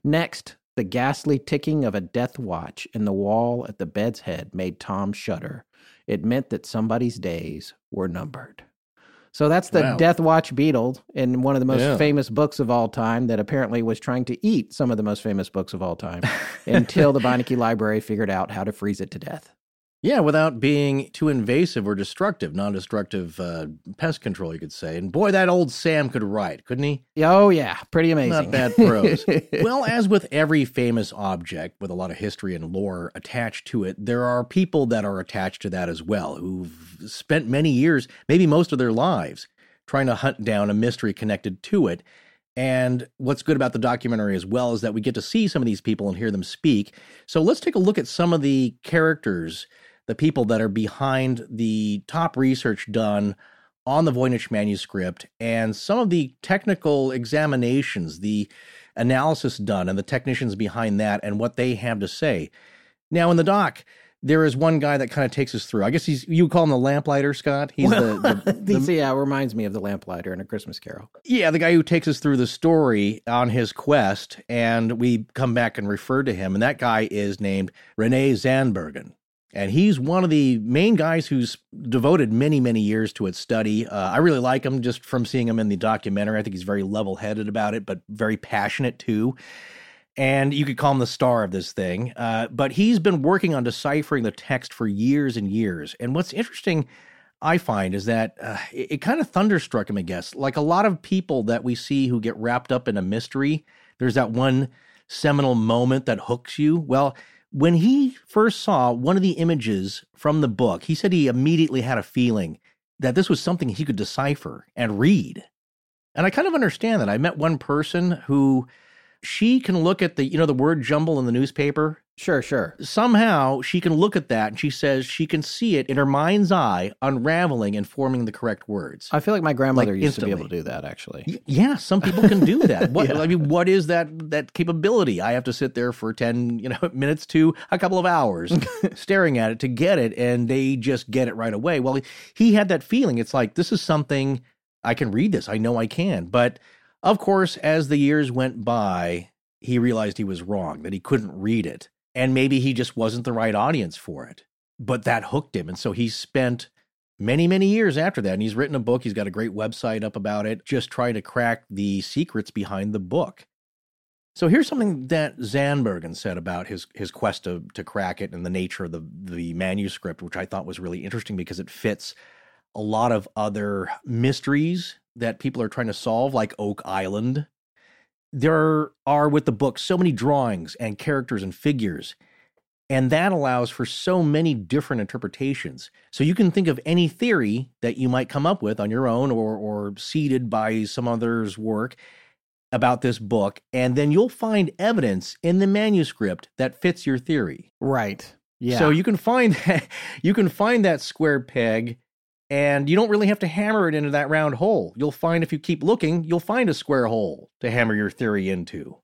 Next, the ghastly ticking of a death watch in the wall at the bed's head made Tom shudder. It meant that somebody's days were numbered. So that's the wow. Death Watch beetle in one of the most yeah. famous books of all time that apparently was trying to eat some of the most famous books of all time until the Beinecke Library figured out how to freeze it to death.
Yeah, without being too invasive or destructive, non-destructive uh, pest control, you could say. And boy, that old Sam could write, couldn't he?
Oh yeah, pretty amazing.
Not bad prose. well, as with every famous object with a lot of history and lore attached to it, there are people that are attached to that as well, who've spent many years, maybe most of their lives, trying to hunt down a mystery connected to it. And what's good about the documentary as well is that we get to see some of these people and hear them speak. So let's take a look at some of the characters the people that are behind the top research done on the Voynich manuscript and some of the technical examinations, the analysis done, and the technicians behind that, and what they have to say. Now, in the doc, there is one guy that kind of takes us through. I guess he's you call him the lamplighter, Scott. He's well, the, the,
the yeah, reminds me of the lamplighter in a Christmas Carol.
Yeah, the guy who takes us through the story on his quest, and we come back and refer to him, and that guy is named Rene Zandbergen. And he's one of the main guys who's devoted many, many years to its study. Uh, I really like him just from seeing him in the documentary. I think he's very level headed about it, but very passionate too. And you could call him the star of this thing. Uh, but he's been working on deciphering the text for years and years. And what's interesting, I find, is that uh, it, it kind of thunderstruck him, I guess. Like a lot of people that we see who get wrapped up in a mystery, there's that one seminal moment that hooks you. Well, when he first saw one of the images from the book, he said he immediately had a feeling that this was something he could decipher and read. And I kind of understand that. I met one person who she can look at the, you know, the word jumble in the newspaper.
Sure, sure.
Somehow she can look at that and she says she can see it in her mind's eye unraveling and forming the correct words.
I feel like my grandmother
Like,
used to be able to do that actually.
Y- Yeah, some people can do that. What
Yeah.
I mean, what is that that capability? I have to sit there for ten, you know, minutes to a couple of hours staring at it to get it, and they just get it right away. Well, he, he had that feeling. It's like this is something I can read this. I know I can. But of course, as the years went by, he realized he was wrong, that he couldn't read it, and maybe he just wasn't the right audience for it. But that hooked him, and so he spent many, many years after that. And he's written a book. He's got a great website up about it, just trying to crack the secrets behind the book. So here's something that Zandbergen said about his his quest to to crack it and the nature of the the manuscript, which I thought was really interesting because it fits a lot of other mysteries that people are trying to solve, like Oak Island. There are with the book so many drawings and characters and figures and that allows for so many different interpretations. So you can think of any theory that you might come up with on your own or, or seeded by some other's work about this book, and then you'll find evidence in the manuscript that fits your theory.
Right. Yeah.
So you can find that you can find that square peg and you don't really have to hammer it into that round hole. You'll find if you keep looking, you'll find a square hole to hammer your theory into.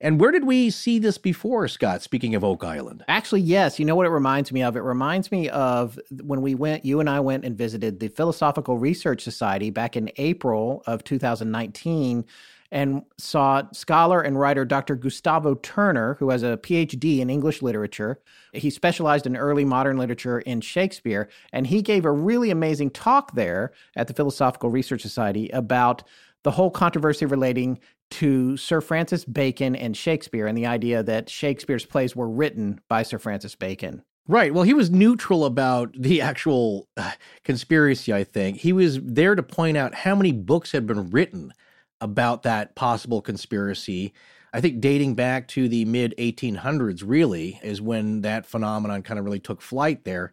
And where did we see this before, Scott? Speaking of Oak Island.
Actually, yes. You know what it reminds me of? It reminds me of when we went, you and I went and visited the Philosophical Research Society back in April of 2019 and saw scholar and writer Dr. Gustavo Turner, who has a PhD in English literature. He specialized in early modern literature in Shakespeare, and he gave a really amazing talk there at the Philosophical Research Society about the whole controversy relating to Sir Francis Bacon and Shakespeare and the idea that Shakespeare's plays were written by Sir Francis Bacon.
Right. Well, he was neutral about the actual uh, conspiracy, I think. He was there to point out how many books had been written about that possible conspiracy. I think dating back to the mid 1800s, really, is when that phenomenon kind of really took flight there.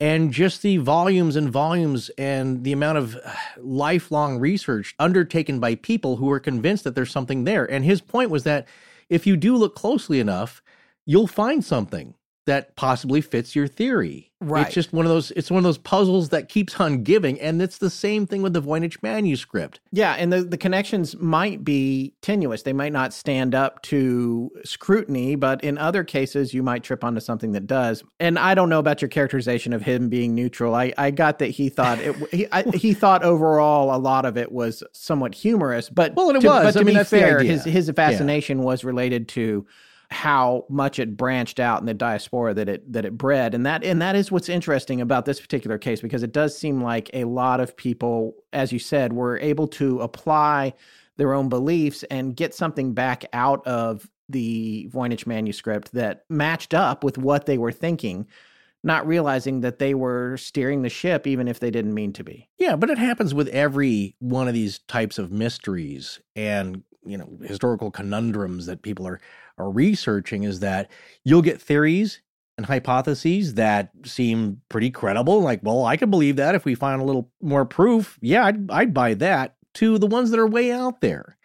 And just the volumes and volumes and the amount of uh, lifelong research undertaken by people who are convinced that there's something there. And his point was that if you do look closely enough, you'll find something that possibly fits your theory.
Right.
It's just one of those it's one of those puzzles that keeps on giving and it's the same thing with the Voynich manuscript.
Yeah, and the, the connections might be tenuous. They might not stand up to scrutiny, but in other cases, you might trip onto something that does. And I don't know about your characterization of him being neutral. I, I got that he thought it. He, I, he thought overall a lot of it was somewhat humorous, but
Well, it
to,
was.
But to
I mean,
be
that's
fair, his his
Yeah.
fascination was related to how much it branched out in the diaspora that it that it bred. And that and that is what's interesting about this particular case because it does seem like a lot of people as you said were able to apply their own beliefs and get something back out of the Voynich manuscript that matched up with what they were thinking not realizing that they were steering the ship even if they didn't mean to be.
Yeah, but it happens with every one of these types of mysteries. And you know historical conundrums that people are are researching is that you'll get theories and hypotheses that seem pretty credible like well I could believe that if we find a little more proof yeah I'd, I'd buy that to the ones that are way out there.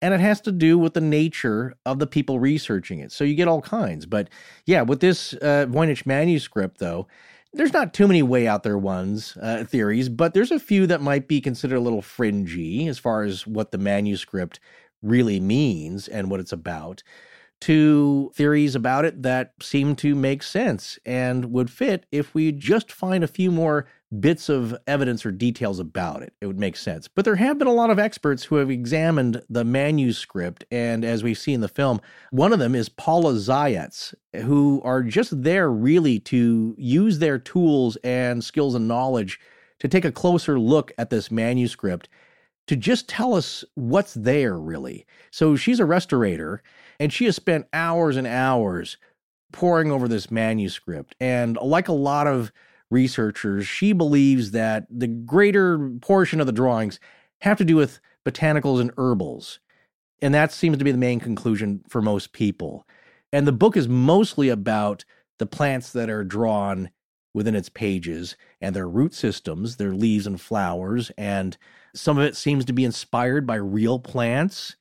And it has to do with the nature of the people researching it. So you get all kinds. But yeah with this uh, Voynich manuscript though there's not too many way out there ones uh, theories, but there's a few that might be considered a little fringy as far as what the manuscript really means and what it's about. To theories about it that seem to make sense and would fit if we just find a few more bits of evidence or details about it. It would make sense. But there have been a lot of experts who have examined the manuscript, and as we see in the film, one of them is Paula Zyats, who are just there really to use their tools and skills and knowledge to take a closer look at this manuscript to just tell us what's there really. So she's a restorator and she has spent hours and hours poring over this manuscript. And like a lot of researchers, she believes that the greater portion of the drawings have to do with botanicals and herbals. And that seems to be the main conclusion for most people. And the book is mostly about the plants that are drawn within its pages and their root systems, their leaves and flowers. And some of it seems to be inspired by real plants,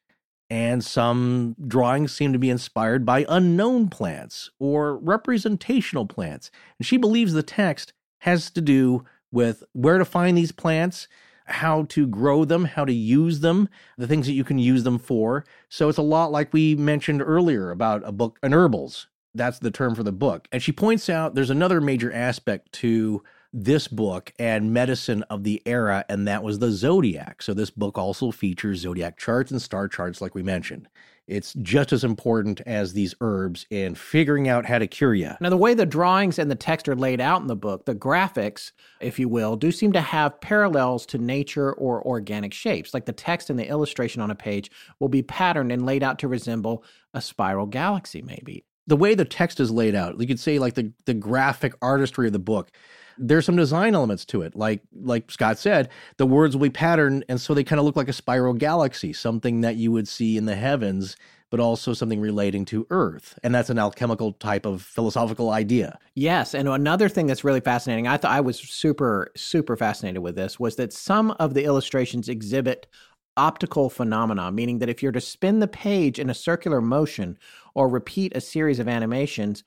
and some drawings seem to be inspired by unknown plants or representational plants. And she believes the text has to do with where to find these plants, how to grow them, how to use them, the things that you can use them for. So it's a lot like we mentioned earlier about a book, an herbals. That's the term for the book. And she points out there's another major aspect to this book and medicine of the era, and that was the zodiac. So this book also features zodiac charts and star charts, like we mentioned. It's just as important as these herbs in figuring out how to cure you.
Now, the way the drawings and the text are laid out in the book, the graphics, if you will, do seem to have parallels to nature or organic shapes. Like the text and the illustration on a page will be patterned and laid out to resemble a spiral galaxy, maybe.
The way the text is laid out, you could say like the, the graphic artistry of the book there's some design elements to it. Like like Scott said, the words will be patterned, and so they kind of look like a spiral galaxy, something that you would see in the heavens, but also something relating to Earth. And that's an alchemical type of philosophical idea.
Yes, and another thing that's really fascinating, I thought I was super super fascinated with this was that some of the illustrations exhibit optical phenomena, meaning that if you're to spin the page in a circular motion or repeat a series of animations,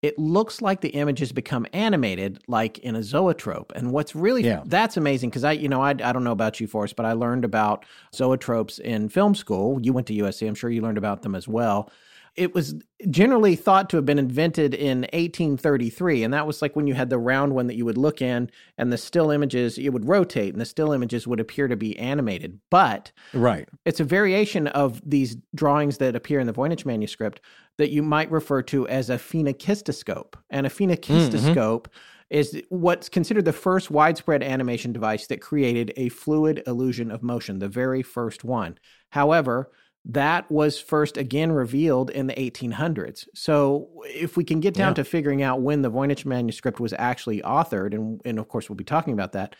it looks like the images become animated like in a zoetrope and what's really yeah. that's amazing because i you know I, I don't know about you forrest but i learned about zoetropes in film school. You went to usc i'm sure you learned about them as well it was generally thought to have been invented in 1833 and that was like when you had the round one that you would look in and the still images it would rotate and the still images would appear to be animated. But
right.
it's a variation of these drawings that appear in the voynich manuscript that you might refer to as a phenakistoscope. And a phenakistoscope mm-hmm. is what's considered the first widespread animation device that created a fluid illusion of motion the very first one. However that was first again revealed in the 1800s. So, if we can get down yeah. to figuring out when the Voynich manuscript was actually authored, and, and of course, we'll be talking about that,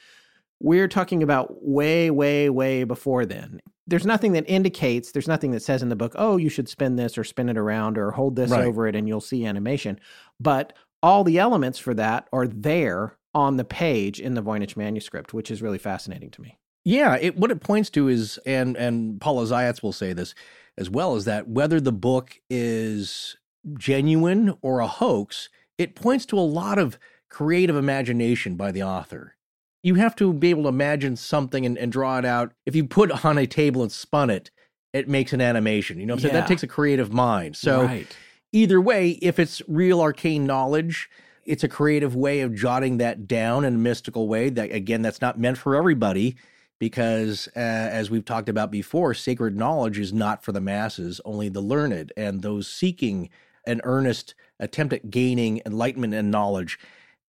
we're talking about way, way, way before then. There's nothing that indicates, there's nothing that says in the book, oh, you should spin this or spin it around or hold this right. over it and you'll see animation. But all the elements for that are there on the page in the Voynich manuscript, which is really fascinating to me.
Yeah, it, what it points to is, and and Paula Zyats will say this as well, is that whether the book is genuine or a hoax, it points to a lot of creative imagination by the author. You have to be able to imagine something and, and draw it out. If you put on a table and spun it, it makes an animation. You know, so that takes a creative mind. So right. either way, if it's real arcane knowledge, it's a creative way of jotting that down in a mystical way. That again, that's not meant for everybody because uh, as we've talked about before sacred knowledge is not for the masses only the learned and those seeking an earnest attempt at gaining enlightenment and knowledge.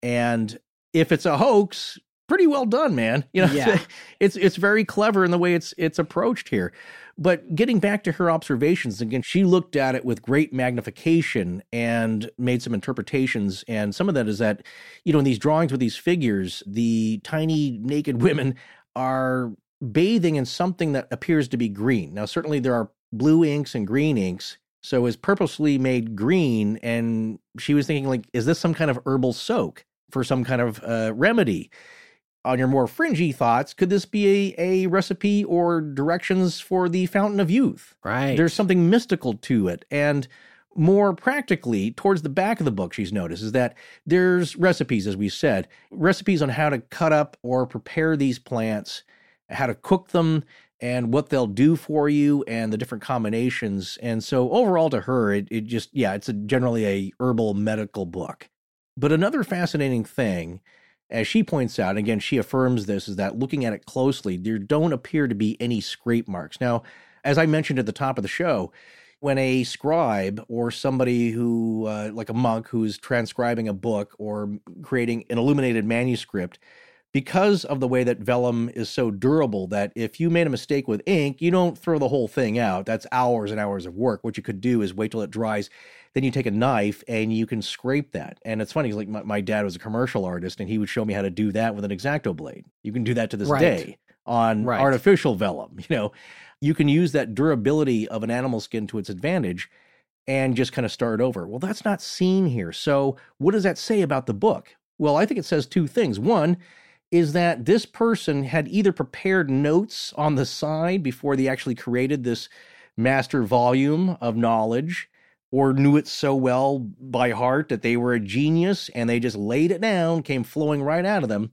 And if it's a hoax pretty well done man. You know yeah. it's it's very clever in the way it's it's approached here. But getting back to her observations again she looked at it with great magnification and made some interpretations. And some of that is that you know in these drawings with these figures the tiny naked women are bathing in something that appears to be green. Now, certainly there are blue inks and green inks. So it's purposely made green. And she was thinking, like, is this some kind of herbal soak for some kind of uh, remedy? On your more fringy thoughts, could this be a, a recipe or directions for the fountain of youth?
Right.
There's something mystical to it. And more practically, towards the back of the book, she's noticed is that there's recipes, as we said, recipes on how to cut up or prepare these plants, how to cook them, and what they'll do for you, and the different combinations. And so, overall, to her, it, it just, yeah, it's a, generally a herbal medical book. But another fascinating thing, as she points out, and again, she affirms this, is that looking at it closely, there don't appear to be any scrape marks. Now, as I mentioned at the top of the show, when a scribe or somebody who, uh, like a monk who's transcribing a book or creating an illuminated manuscript, because of the way that vellum is so durable that if you made a mistake with ink, you don't throw the whole thing out. That's hours and hours of work. What you could do is wait till it dries. Then you take a knife and you can scrape that. And it's funny, like my, my dad was a commercial artist and he would show me how to do that with an X-Acto blade. You can do that to this right. day on right. artificial vellum, you know you can use that durability of an animal skin to its advantage and just kind of start over. Well, that's not seen here. So, what does that say about the book? Well, I think it says two things. One is that this person had either prepared notes on the side before they actually created this master volume of knowledge or knew it so well by heart that they were a genius and they just laid it down, came flowing right out of them,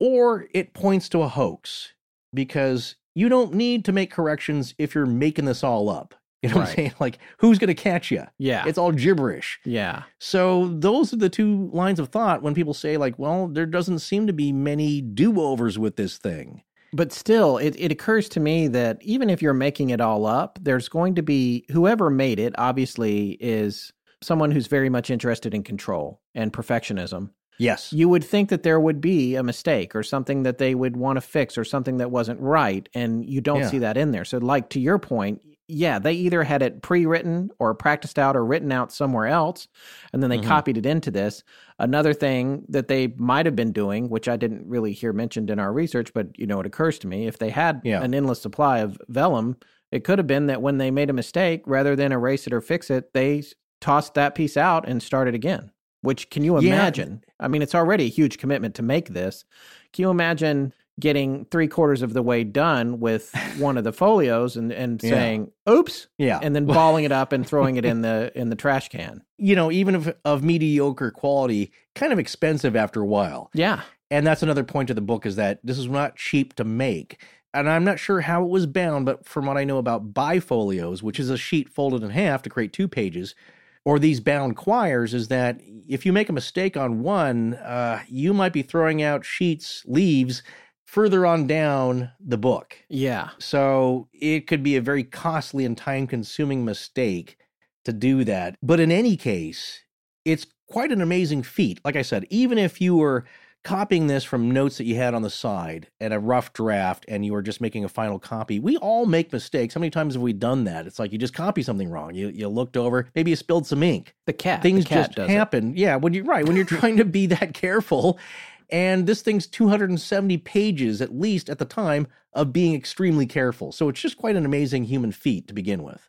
or it points to a hoax because you don't need to make corrections if you're making this all up. You know what I'm saying? Like, who's going to catch you?
Yeah.
It's all gibberish.
yeah.
So those are the two lines of thought when people say, like, well, there doesn't seem to be many do overs with this thing.
But still, it, it occurs to me that even if you're making it all up, there's going to be whoever made it, obviously, is someone who's very much interested in control and perfectionism.
Yes.
You would think that there would be a mistake or something that they would want to fix or something that wasn't right. And you don't
Yeah.
see that in there. So, like to your point, yeah, they either had it pre written or practiced out or written out somewhere else, and then they
Mhm.
copied it into this. Another thing that they might have been doing, which I didn't really hear mentioned in our research, but you know, it occurs to me if they had
Yeah.
an endless supply of vellum, it could have been that when they made a mistake, rather than erase it or fix it, they tossed that piece out and started again. Which can you
Yeah.
imagine? I mean, it's already a huge commitment to make this. Can you imagine getting three quarters of the way done with one of the folios and, and
Yeah.
saying, oops,
Yeah.
and then balling it up and throwing it in the in the trash can?
you know, even if of mediocre quality, kind of expensive after a while.
Yeah.
And that's another point of the book is that this is not cheap to make. And I'm not sure how it was bound, but from what I know about bifolios, which is a sheet folded in half to create two pages, or these bound quires, is that if you make a mistake on one, uh, you might be throwing out sheets, leaves further on down the book.
Yeah.
So it could be a very costly and time consuming mistake to do that. But in any case, it's quite an amazing feat. Like I said, even if you were copying this from notes that you had on the side and a rough draft and you were just making a final copy, we all make mistakes. How many times have we done that? It's like you just copy something wrong. You you looked over, maybe you spilled some ink
The cat.
things
the cat
just
does it.
happen. Yeah, when you're right, when you're trying to be that careful. And this thing's 270 pages at least at the time of being extremely careful. So it's just quite an amazing human feat to begin with.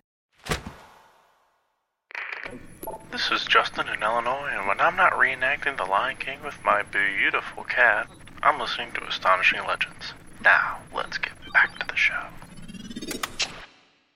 This is Justin in Illinois, and when I'm not reenacting The Lion King with my beautiful cat, I'm listening to Astonishing Legends. Now, let's get back to the show.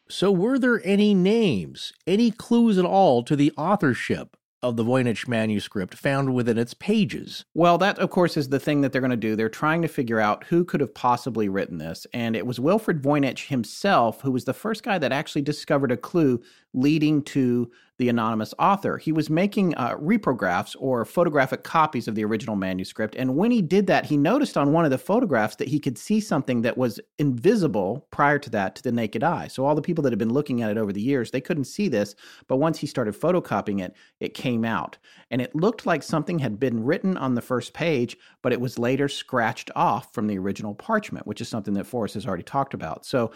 So, were there any names, any clues at all to the authorship of the Voynich manuscript found within its pages?
Well, that, of course, is the thing that they're going to do. They're trying to figure out who could have possibly written this. And it was Wilfred Voynich himself who was the first guy that actually discovered a clue leading to the anonymous author. He was making uh, reprographs or photographic copies of the original manuscript. And when he did that, he noticed on one of the photographs that he could see something that was invisible prior to that to the naked eye. So all the people that had been looking at it over the years, they couldn't see this. But once he started photocopying it, it came out. And it looked like something had been written on the first page, but it was later scratched off from the original parchment, which is something that Forrest has already talked about. So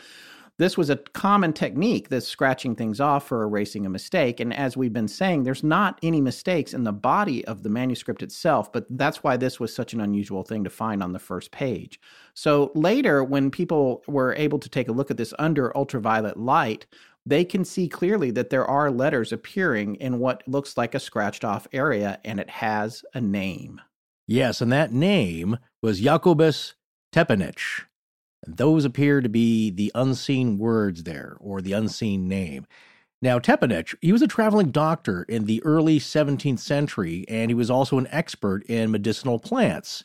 this was a common technique, this scratching things off for erasing a mistake. And as we've been saying, there's not any mistakes in the body of the manuscript itself, but that's why this was such an unusual thing to find on the first page. So later, when people were able to take a look at this under ultraviolet light, they can see clearly that there are letters appearing in what looks like a scratched off area, and it has a name.
Yes, and that name was Jacobus Tepenec. And those appear to be the unseen words there, or the unseen name. Now, Tepenec, he was a traveling doctor in the early 17th century, and he was also an expert in medicinal plants.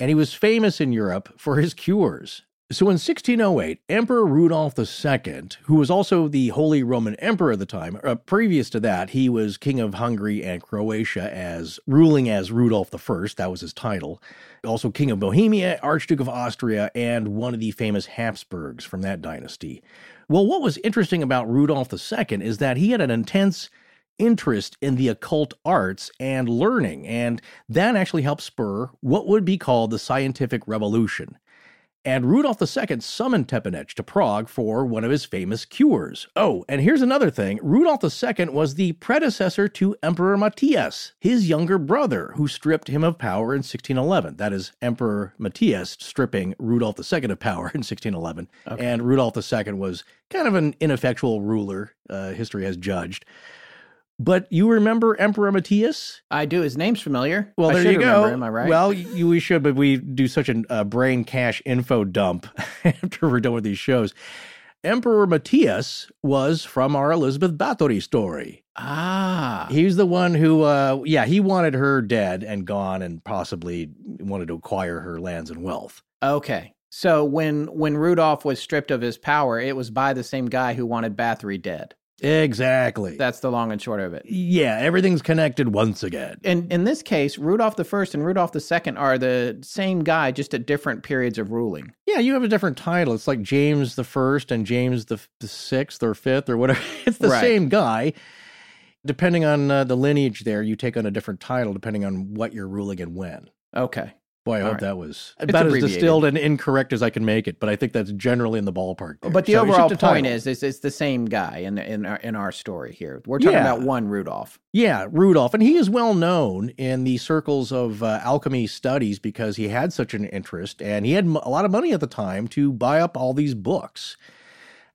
And he was famous in Europe for his cures. So in 1608, Emperor Rudolph II, who was also the Holy Roman Emperor at the time, uh, previous to that, he was King of Hungary and Croatia as ruling as Rudolph I, that was his title. Also King of Bohemia, Archduke of Austria, and one of the famous Habsburgs from that dynasty. Well, what was interesting about Rudolph II is that he had an intense interest in the occult arts and learning, and that actually helped spur what would be called the scientific revolution. And Rudolf II summoned Tepenec to Prague for one of his famous cures. Oh, and here's another thing Rudolf II was the predecessor to Emperor Matthias, his younger brother, who stripped him of power in 1611. That is, Emperor Matthias stripping Rudolf II of power in 1611. Okay. And Rudolf II was kind of an ineffectual ruler, uh, history has judged. But you remember Emperor Matthias?
I do. His name's familiar.
Well,
I
there you
go.
Am
I right?
Well, you, we should, but we do such a uh, brain cache info dump after we're done with these shows. Emperor Matthias was from our Elizabeth Bathory story.
Ah.
He's the one who, uh, yeah, he wanted her dead and gone and possibly wanted to acquire her lands and wealth.
Okay. So when when Rudolph was stripped of his power, it was by the same guy who wanted Bathory dead.
Exactly.
That's the long and short of it.
Yeah, everything's connected once again.
And in this case, Rudolph the First and Rudolph the Second are the same guy, just at different periods of ruling.
Yeah, you have a different title. It's like James the First and James the, the Sixth or Fifth or whatever. It's the right. same guy. Depending on uh, the lineage, there you take on a different title depending on what you're ruling and when.
Okay.
Boy, I All hope right. that was it's about as distilled and incorrect as I can make it, but I think that's generally in the ballpark. There.
But the so overall point is, is, it's the same guy in in our, in our story here. We're talking yeah. about one Rudolph.
Yeah, Rudolph, and he is well known in the circles of uh, alchemy studies because he had such an interest, and he had a lot of money at the time to buy up all these books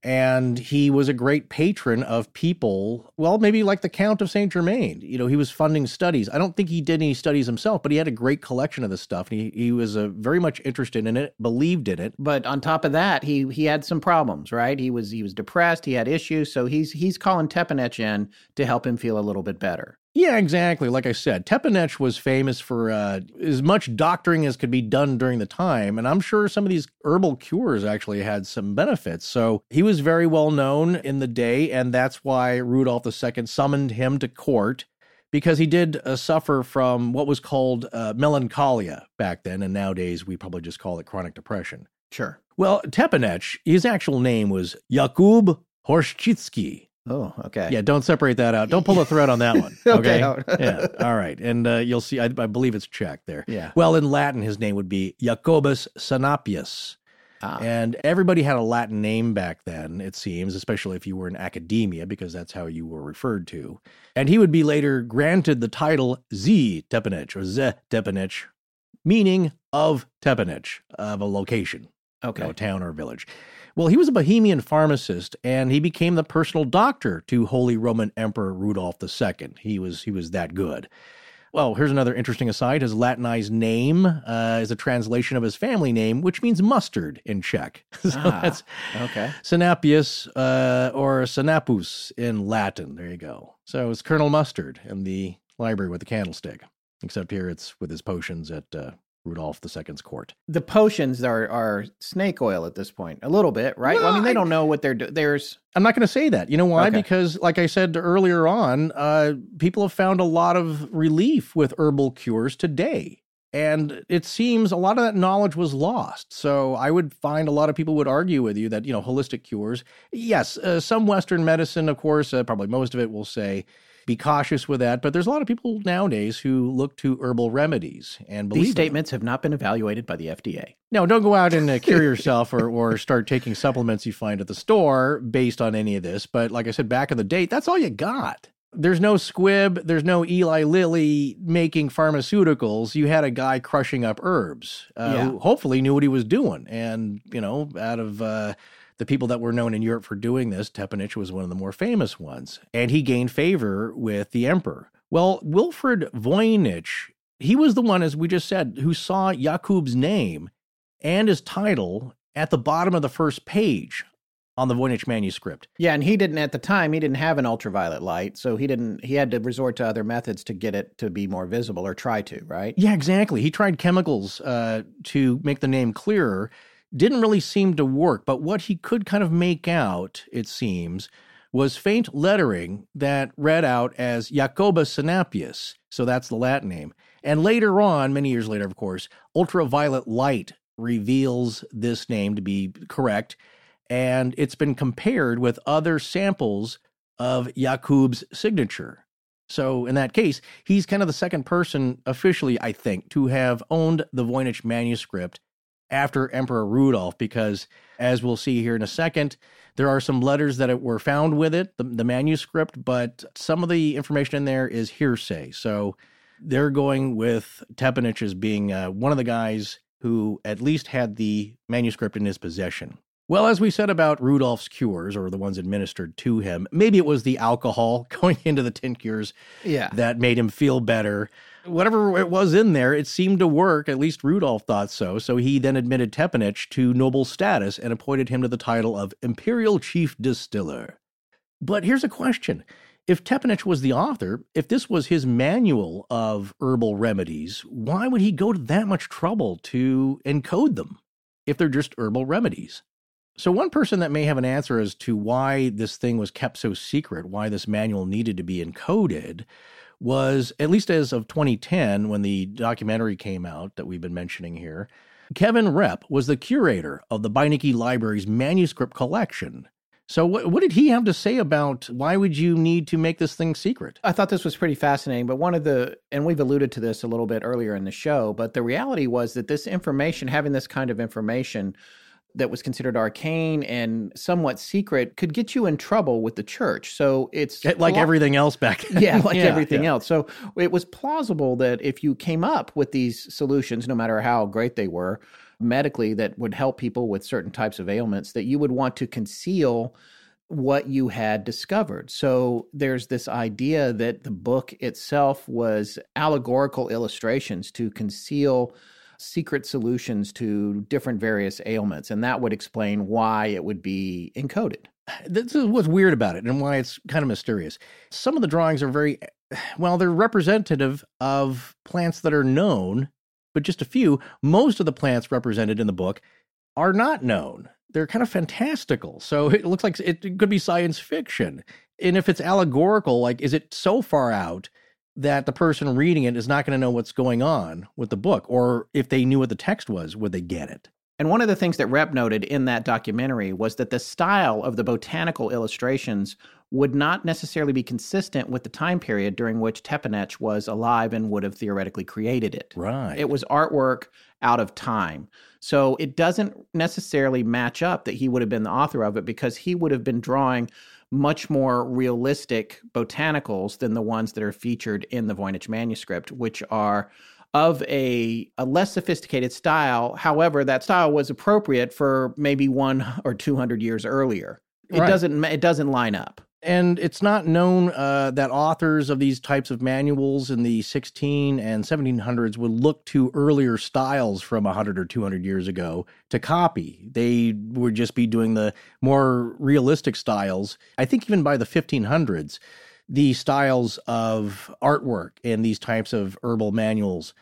and he was a great patron of people well maybe like the count of saint germain. You know he was funding studies. I don't think he did any studies himself but he had a great collection of this stuff and he, he was uh, very much interested in it believed in it.
But on top of that he he had some problems right? He was he was depressed he had issues so he's he's calling Tepenec in to help him feel a little bit better
yeah, exactly. Like I said, Tepenec was famous for uh, as much doctoring as could be done during the time. And I'm sure some of these herbal cures actually had some benefits. So he was very well known in the day. And that's why Rudolph II summoned him to court because he did uh, suffer from what was called uh, melancholia back then. And nowadays we probably just call it chronic depression.
Sure.
Well, Tepenec, his actual name was Yakub Horčický.
Oh, okay.
Yeah, don't separate that out. Don't pull the thread on that one. okay. okay. yeah. All right. And uh, you'll see, I, I, believe it's Czech there.
Yeah.
Well, in Latin, his name would be Jacobus Sinapius. Ah. And everybody had a Latin name back then, it seems, especially if you were in academia, because that's how you were referred to. And he would be later granted the title Z Tepenec or Z Tepenec, meaning of Tepenec, of a location,
okay.
You know, a town or village. Well, he was a Bohemian pharmacist, and he became the personal doctor to Holy Roman Emperor Rudolph II. He was he was that good. Well, here's another interesting aside. His Latinized name uh, is a translation of his family name, which means mustard in Czech. so
ah, that's okay.
Sinapius uh, or Sinapus in Latin. There you go. So it's Colonel Mustard in the library with the candlestick, except here it's with his potions at uh, Rudolph II's court.
The potions are are snake oil at this point, a little bit, right? Well, I mean, they I, don't know what they're doing. There's.
I'm not going to say that. You know why? Okay. Because, like I said earlier on, uh, people have found a lot of relief with herbal cures today. And it seems a lot of that knowledge was lost. So I would find a lot of people would argue with you that, you know, holistic cures, yes, uh, some Western medicine, of course, uh, probably most of it will say, be cautious with that. But there's a lot of people nowadays who look to herbal remedies and believe
these statements have not been evaluated by the FDA.
No, don't go out and uh, cure yourself or, or start taking supplements you find at the store based on any of this. But like I said, back in the day, that's all you got. There's no Squibb. There's no Eli Lilly making pharmaceuticals. You had a guy crushing up herbs uh, yeah. who hopefully knew what he was doing. And, you know, out of uh, the people that were known in Europe for doing this, Tepenec was one of the more famous ones, and he gained favor with the emperor. Well, Wilfrid Voynich, he was the one, as we just said, who saw Jakub's name and his title at the bottom of the first page on the Voynich manuscript.
Yeah, and he didn't at the time. He didn't have an ultraviolet light, so he didn't. He had to resort to other methods to get it to be more visible, or try to. Right?
Yeah, exactly. He tried chemicals uh, to make the name clearer. Didn't really seem to work. But what he could kind of make out, it seems, was faint lettering that read out as Jacobus Sinapius. So that's the Latin name. And later on, many years later, of course, ultraviolet light reveals this name to be correct and it's been compared with other samples of Yakub's signature. So in that case, he's kind of the second person officially, I think, to have owned the Voynich manuscript after Emperor Rudolf, because as we'll see here in a second, there are some letters that were found with it, the, the manuscript, but some of the information in there is hearsay. So they're going with Tepenec as being uh, one of the guys who at least had the manuscript in his possession. Well, as we said about Rudolph's cures, or the ones administered to him, maybe it was the alcohol going into the tinctures
yeah.
that made him feel better. Whatever it was in there, it seemed to work. At least Rudolph thought so. So he then admitted Tepenec to noble status and appointed him to the title of Imperial Chief Distiller. But here's a question. If Tepenec was the author, if this was his manual of herbal remedies, why would he go to that much trouble to encode them if they're just herbal remedies? So, one person that may have an answer as to why this thing was kept so secret, why this manual needed to be encoded, was at least as of 2010, when the documentary came out that we've been mentioning here, Kevin Repp was the curator of the Beinecke Library's manuscript collection. So, what, what did he have to say about why would you need to make this thing secret?
I thought this was pretty fascinating, but one of the, and we've alluded to this a little bit earlier in the show, but the reality was that this information, having this kind of information, that was considered arcane and somewhat secret could get you in trouble with the church. So it's
like everything else back then.
Yeah, like yeah, everything yeah. else. So it was plausible that if you came up with these solutions, no matter how great they were medically, that would help people with certain types of ailments, that you would want to conceal what you had discovered. So there's this idea that the book itself was allegorical illustrations to conceal secret solutions to different various ailments, and that would explain why it would be encoded.
This is what's weird about it and why it's kind of mysterious. Some of the drawings are very, well, they're representative of plants that are known, but just a few. Most of the plants represented in the book are not known. They're kind of fantastical. So it looks like it could be science fiction. And if it's allegorical, like, is it so far out that the person reading it is not going to know what's going on with the book, or if they knew what the text was, would they get it?
And one of the things that Repp noted in that documentary was that the style of the botanical illustrations would not necessarily be consistent with the time period during which Tepenec was alive and would have theoretically created it.
Right.
It was artwork out of time. So it doesn't necessarily match up that he would have been the author of it because he would have been drawing much more realistic botanicals than the ones that are featured in the Voynich manuscript, which are of a, a less sophisticated style. However, that style was appropriate for maybe one or two hundred years earlier. It right. doesn't it doesn't line up.
And it's not known uh, that authors of these types of manuals in the 16 and 1700s would look to earlier styles from 100 or 200 years ago to copy. They would just be doing the more realistic styles. I think even by the 1500s, the styles of artwork in these types of herbal manuals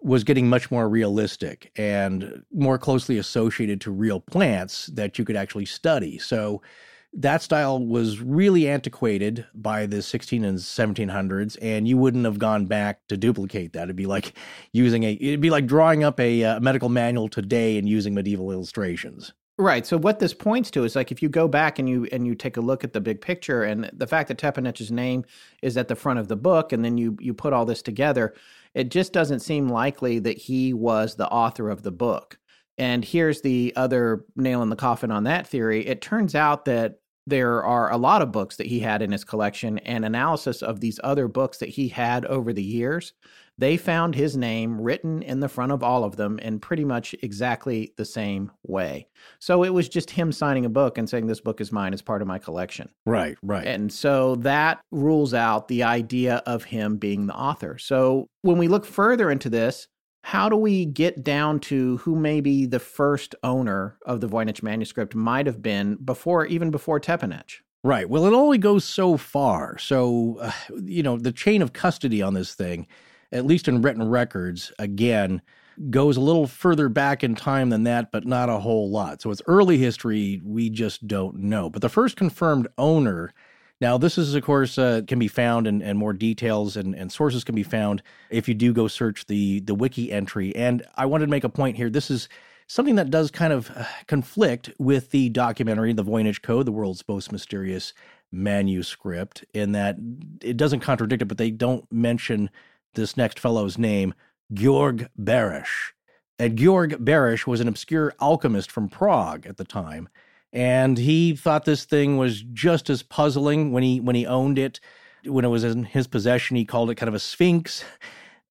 was getting much more realistic and more closely associated to real plants that you could actually study. So, that style was really antiquated by the 16 and 1700s and you wouldn't have gone back to duplicate that it'd be like using a it'd be like drawing up a, a uh, medical manual today and using medieval illustrations
Right. So what this points to is like if you go back and you and you take a look at the big picture and the fact that Tepenec's name is at the front of the book and then you you put all this together, it just doesn't seem likely that he was the author of the book. And here's the other nail in the coffin on that theory. It turns out that there are a lot of books that he had in his collection and analysis of these other books that he had over the years they found his name written in the front of all of them in pretty much exactly the same way. So it was just him signing a book and saying this book is mine as part of my collection.
Right right.
And so that rules out the idea of him being the author. So when we look further into this How do we get down to who maybe the first owner of the Voynich manuscript might have been before, even before Tepenec?
Right. Well, it only goes so far. So, uh, you know, the chain of custody on this thing, at least in written records, again, goes a little further back in time than that, but not a whole lot. So it's early history, we just don't know. But the first confirmed owner, now this is, of course, uh, can be found and, and more details and, and sources can be found if you do go search the, the wiki entry. And I wanted to make a point here. This is something that does kind of uh, conflict with the documentary, The Voynich Code, the world's most mysterious manuscript, in that it doesn't contradict it, but they don't mention this next fellow's name, Georg Baresch. And Georg Baresch was an obscure alchemist from Prague at the time, and he thought this thing was just as puzzling when he when he owned it. When it was in his possession, he called it kind of a sphinx,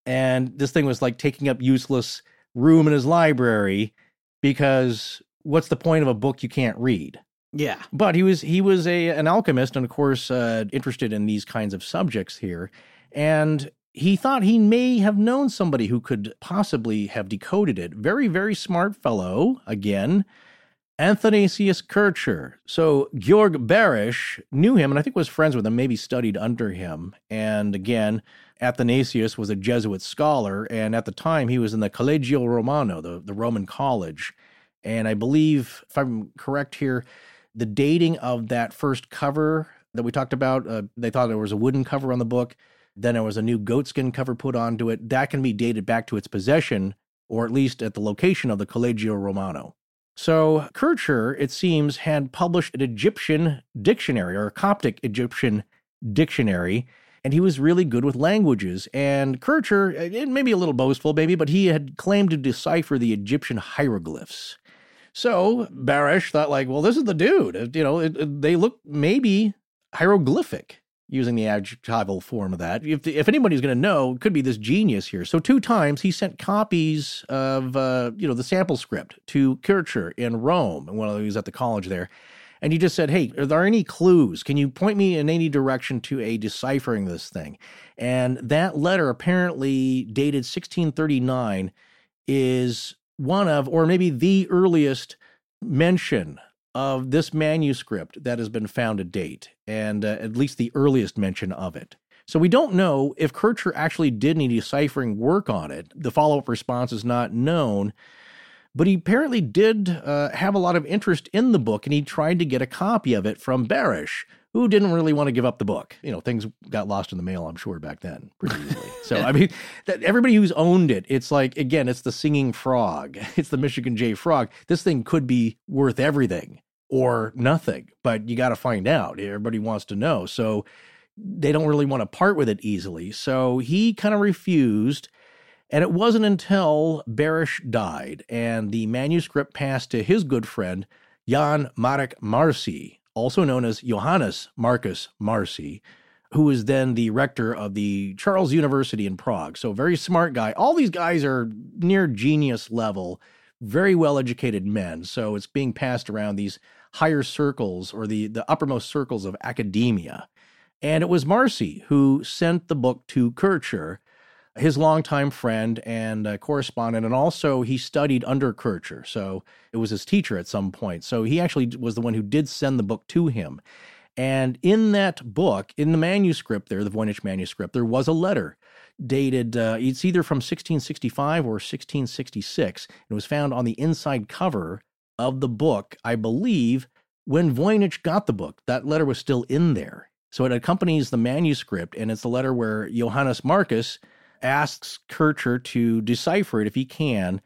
and this thing was like taking up useless room in his library because what's the point of a book you can't read?
Yeah.
But he was he was a an alchemist and of course uh, interested in these kinds of subjects here, and he thought he may have known somebody who could possibly have decoded it. Very very smart fellow again. Athanasius Kircher. So Georg Baresch knew him and I think was friends with him, maybe studied under him. And again, Athanasius was a Jesuit scholar, and at the time he was in the Collegio Romano, the, the Roman college. And I believe, if I'm correct here, the dating of that first cover that we talked about, uh, they thought there was a wooden cover on the book. Then there was a new goatskin cover put onto it. That can be dated back to its possession, or at least at the location of the Collegio Romano. So Kircher, it seems, had published an Egyptian dictionary or a Coptic Egyptian dictionary, and he was really good with languages. And Kircher, it may be a little boastful, maybe, but he had claimed to decipher the Egyptian hieroglyphs. So Baresch thought, like, well, this is the dude. You know, it, it, they look maybe hieroglyphic using the adjectival form of that. If, if anybody's going to know, it could be this genius here. So two times he sent copies of, uh, you know, the sample script to Kircher in Rome, and while he was at the college there. And he just said, hey, are there any clues? Can you point me in any direction to a deciphering this thing? And that letter, apparently dated 1639, is one of, or maybe the earliest mention of this manuscript that has been found to date, and uh, at least the earliest mention of it. So we don't know if Kircher actually did any deciphering work on it. The follow up response is not known, but he apparently did uh, have a lot of interest in the book, and he tried to get a copy of it from Baresch, who didn't really want to give up the book. You know, things got lost in the mail, I'm sure, back then pretty easily. so, I mean, that, everybody who's owned it, it's like, again, it's the singing frog, it's the Michigan J frog. This thing could be worth everything or nothing, but you got to find out. Everybody wants to know. So, they don't really want to part with it easily. So, he kind of refused. And it wasn't until Baresch died and the manuscript passed to his good friend, Jan Marek Marci, also known as Johannes Marcus Marci, who was then the rector of the Charles University in Prague. So, very smart guy. All these guys are near genius level, very well educated men. So, it's being passed around these higher circles or the, the uppermost circles of academia. And it was Marci who sent the book to Kircher his longtime friend and uh, correspondent, and also he studied under Kircher, so it was his teacher at some point. So he actually was the one who did send the book to him. And in that book, in the manuscript there, the Voynich manuscript, there was a letter dated, uh, it's either from 1665 or 1666. It was found on the inside cover of the book, I believe, when Voynich got the book. That letter was still in there. So it accompanies the manuscript, and it's the letter where Johannes Marcus asks Kircher to decipher it if he can.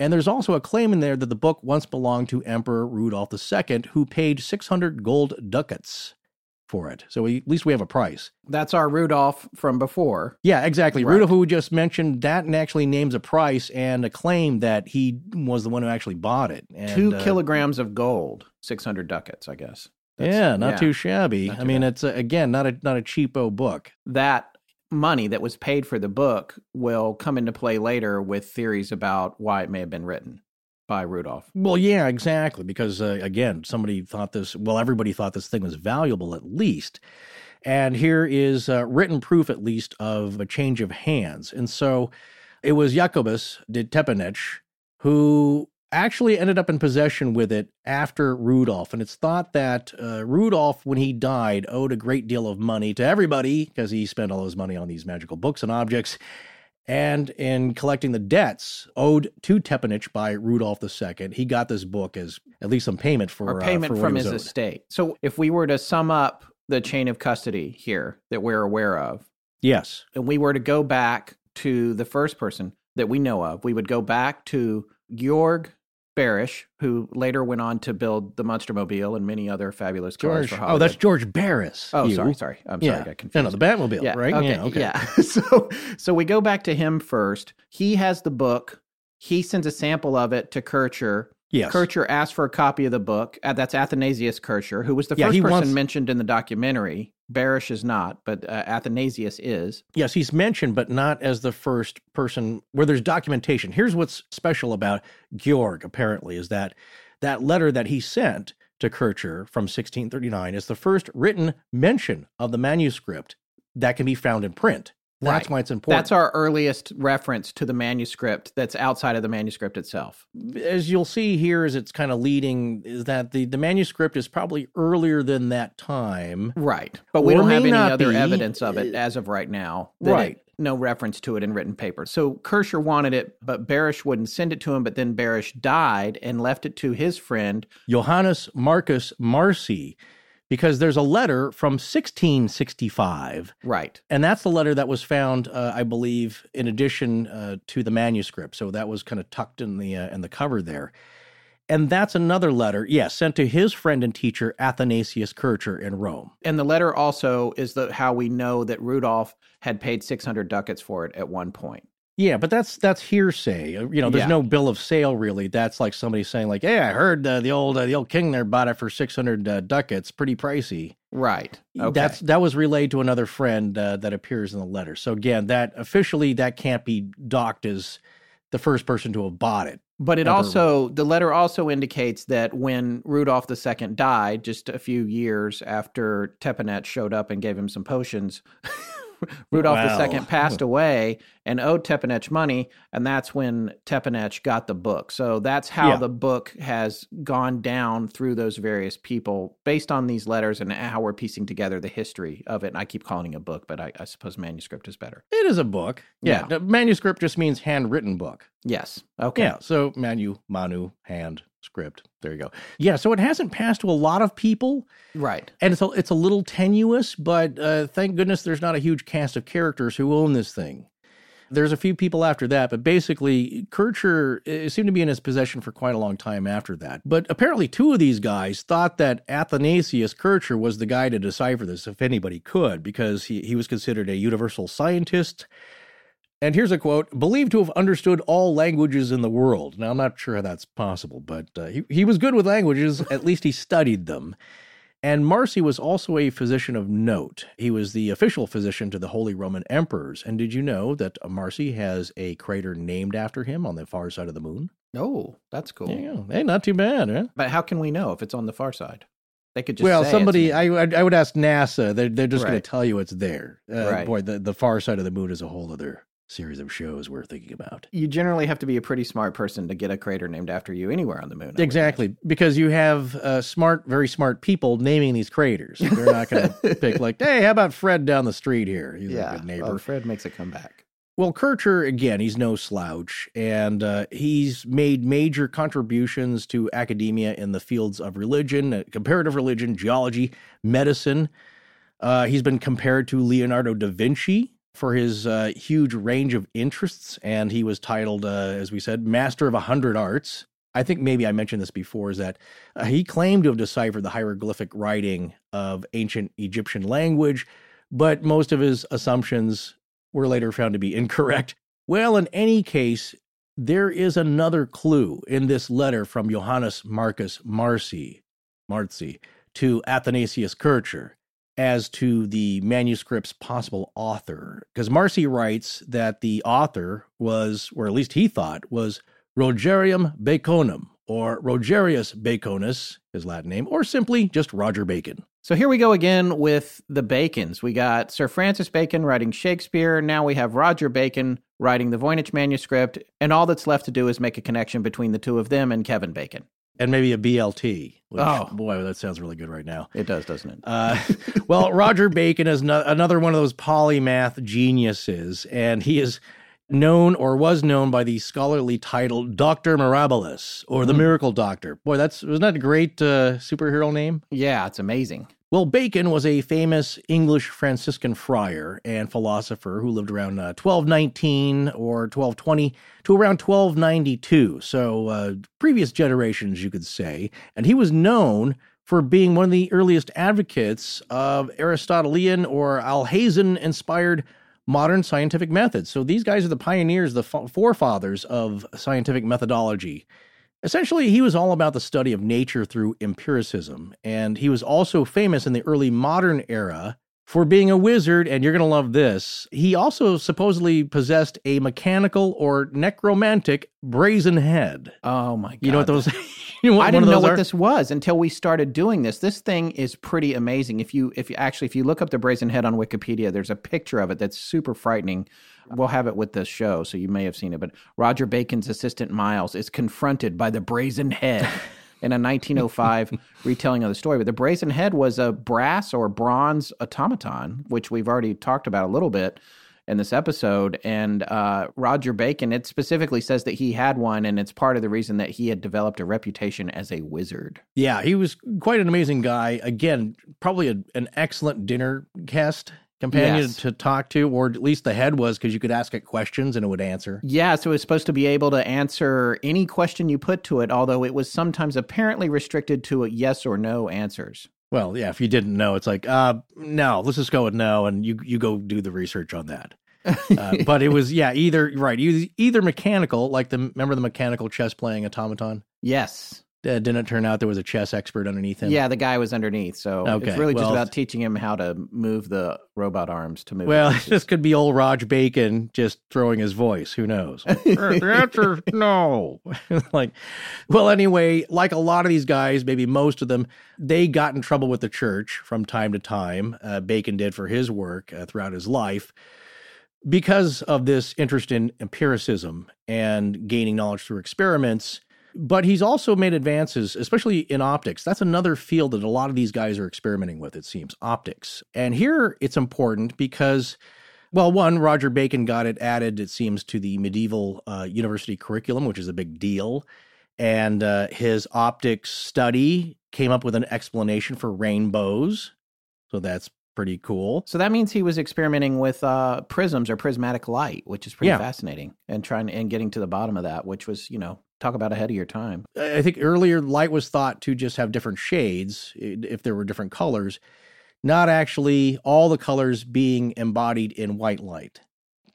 And there's also a claim in there that the book once belonged to Emperor Rudolph II, who paid 600 gold ducats for it. So we, at least we have a price.
That's our Rudolph from before.
Yeah, exactly. Right. Rudolph, who we just mentioned, that and actually names a price and a claim that he was the one who actually bought it. And,
Two uh, kilograms of gold, 600 ducats, I guess.
That's, yeah, not yeah, too shabby. Not too I mean, bad. it's a, again not a not a cheapo book.
That money that was paid for the book will come into play later with theories about why it may have been written by Rudolph.
Well, yeah, exactly. Because uh, again, somebody thought this, well, everybody thought this thing was valuable at least. And here is uh, written proof, at least, of a change of hands. And so It was Jacobus de Tepenec who actually ended up in possession with it after Rudolph. And it's thought that uh, Rudolf, when he died, owed a great deal of money to everybody because he spent all his money on these magical books and objects. And in collecting the debts owed to Tepenec by Rudolf II, he got this book as at least some payment for
or
uh,
payment
for
from his
owed.
estate. So if we were to sum up the chain of custody here that we're aware of,
Yes.
and we were to go back to the first person that we know of, we would go back to Georg Baresch, who later went on to build the Monster Mobile and many other fabulous cars
George.
for
Oh, that's George Barris.
Oh,
you.
sorry, sorry. I'm sorry,
yeah.
I got confused.
No, no, the Batmobile,
yeah,
right?
Okay,
Yeah, okay.
yeah. So, so we go back to him first. He has the book. He sends a sample of it to Kircher.
Yes.
Kircher asks for a copy of the book. Uh, that's Athanasius Kircher, who was the
Yeah,
first person
wants-
mentioned in the documentary. Baresch is not, but uh, Athanasius is.
Yes, he's mentioned, but not as the first person where there's documentation. Here's what's special about Georg, apparently, is that that letter that he sent to Kircher from 1639 is the first written mention of the manuscript that can be found in print. That's
Right.
why it's important.
That's our earliest reference to the manuscript that's outside of the manuscript itself.
as you'll see here as it's kind of leading is that the, the manuscript is probably earlier than that time
Right. But we don't have any other
be.
evidence of it uh, as of right now.
Right.
it- no reference to it in written paper. So Kircher wanted it, but Baresch wouldn't send it to him. But then Baresch died and left it to his friend.
johannes marcus marci because there's a letter from 1665
Right.
and that's the letter that was found uh, i believe in addition uh, to the manuscript so that was kind of tucked in the uh, in the cover there and that's another letter yes sent to his friend and teacher athanasius kircher in rome
And the letter also is the how we know that Rudolph had paid 600 ducats for it at one point.
Yeah, but that's that's hearsay. Uh, You know, there's
Yeah.
no bill of sale really. That's like somebody saying like, "Hey, I heard uh, the old uh, the old king there bought it for 600 uh, ducats, pretty pricey."
Right. Okay.
That's that was relayed to another friend uh, that appears in the letter. So again, that officially that can't be docked as the first person to have bought it.
But it also, the letter also indicates that when Rudolph II died, just a few years after Tepenec showed up and gave him some potions, Rudolph
Wow.
II passed away and owed Tepenec money, and that's when Tepenec got the book. So that's how
Yeah.
the book has gone down through those various people based on these letters and how we're piecing together the history of it. And I keep calling it a book, but I, I suppose manuscript is better.
It is a book. Yeah,
Yeah.
manuscript just means handwritten book.
Yes. Okay.
Yeah, so manu, manu, hand, script. There you go. Yeah, so it hasn't passed to a lot of people.
Right.
and it's a, it's a little tenuous, but uh, thank goodness there's not a huge cast of characters who own this thing. There's a few people after that, but basically, Kircher seemed to be in his possession for quite a long time after that. But apparently, two of these guys thought that Athanasius Kircher was the guy to decipher this, if anybody could, because he, he was considered a universal scientist. And here's a quote believed to have understood all languages in the world. Now, I'm not sure how that's possible, but uh, he, he was good with languages. At least he studied them. And Marci was also a physician of note. He was the official physician to the Holy Roman Emperors. And did you know that Marci has a crater named after him on the far side of the moon?
Oh, that's cool.
You. Hey, not too bad, huh?
But how can we know if it's on the far side? They could just
well, somebody, I, I I would ask NASA. They're, they're just going to tell you it's there. Uh,
Right.
Boy, the, the far side of the moon is a whole other series of shows we're thinking about.
you generally have to be a pretty smart person to get a crater named after you anywhere on the moon. I
Exactly, because you have uh, smart, very smart people naming these craters. They're not going to pick like, hey, how about Fred down the street here? He's
imagine.
a good neighbor.
Well, Fred makes a comeback.
Well, Kircher, again, he's no slouch, and uh, he's made major contributions to academia in the fields of religion, uh, comparative religion, geology, medicine. Uh, he's been compared to Leonardo da Vinci for his uh, huge range of interests, and he was titled, uh, as we said, Master of a Hundred Arts. I think maybe I mentioned this before, is that uh, he claimed to have deciphered the hieroglyphic writing of ancient Egyptian language, but most of his assumptions were later found to be incorrect. Well, in any case, there is another clue in this letter from Johannes Marcus Marci, Marci to Athanasius Kircher as to the manuscript's possible author. Because Marci writes that the author was, or at least he thought, was Rogerium Baconum, or Rogerius Baconus, his Latin name, or simply just Roger Bacon.
So here we go again with the Bacons. We got Sir Francis Bacon writing Shakespeare. Now we have Roger Bacon writing the Voynich manuscript, and all that's left to do is make a connection between the two of them and Kevin Bacon.
And maybe a BLT. Which,
Oh.
boy, that sounds really good right now.
It does, doesn't it?
Uh, well, Roger Bacon is no, another one of those polymath geniuses, and he is known or was known by the scholarly title Doctor Mirabilis or the Miracle Doctor. Boy, that's wasn't that a great uh, superhero name?
yeah, it's amazing.
Well, Bacon was a famous English Franciscan friar and philosopher who lived around uh, 1219 or 1220 to around 1292. So, uh, previous generations, you could say. And he was known for being one of the earliest advocates of Aristotelian or Alhazen inspired modern scientific methods. So, these guys are the pioneers, the forefathers of scientific methodology. Essentially, he was all about the study of nature through empiricism, and he was also famous in the early modern era for being a wizard, and you're going to love this. He also supposedly possessed a mechanical or necromantic brazen head.
Oh my god.
You know what those you know what
I didn't know what
are?
this was until we started doing this. This thing is pretty amazing. If you if you actually if you look up the brazen head on Wikipedia, there's a picture of it that's super frightening. We'll have it with this show, so you may have seen it. But Roger Bacon's assistant Miles is confronted by the brazen head in a 1905 retelling of the story. But the brazen head was a brass or bronze automaton, which we've already talked about a little bit in this episode. And uh, Roger Bacon, it specifically says that he had one, and it's part of the reason that he had developed a reputation as a wizard.
Yeah, he was quite an amazing guy. Again, probably a, an excellent dinner guest companion
Yes.
to talk to, or at least the head was, because you could ask it questions and it would answer.
Yeah, so it was supposed to be able to answer any question you put to it, although it was sometimes apparently restricted to a yes or no answers.
Well, yeah, if you didn't know, it's like, uh, no, let's just go with no, and you you go do the research on that. Uh, but it was, yeah, either right, either mechanical, like the remember the mechanical chess playing automaton.
Yes.
Uh, didn't it turn out there was a chess expert underneath him?
Yeah, the guy was underneath. So
Okay,
it's really just about teaching him how to move the robot arms to move.
Well,
the pieces.
this could be old Raj Bacon just throwing his voice. Who knows? the answer no. like, well, anyway, like a lot of these guys, maybe most of them, they got in trouble with the church from time to time. Uh, Bacon did for his work uh, throughout his life because of this interest in empiricism and gaining knowledge through experiments. But he's also made advances, especially in optics. That's another field that a lot of these guys are experimenting with, it seems optics. And here it's important because, well, one, Roger Bacon got it added, it seems, to the medieval uh, university curriculum, which is a big deal. And uh, his optics study came up with an explanation for rainbows. So that's pretty cool.
So that means he was experimenting with uh, prisms or prismatic light, which is pretty
Yeah.
fascinating, and trying and getting to the bottom of that, which was you know talk about ahead of your time.
I think earlier light was thought to just have different shades if there were different colors, not actually all the colors being embodied in white light.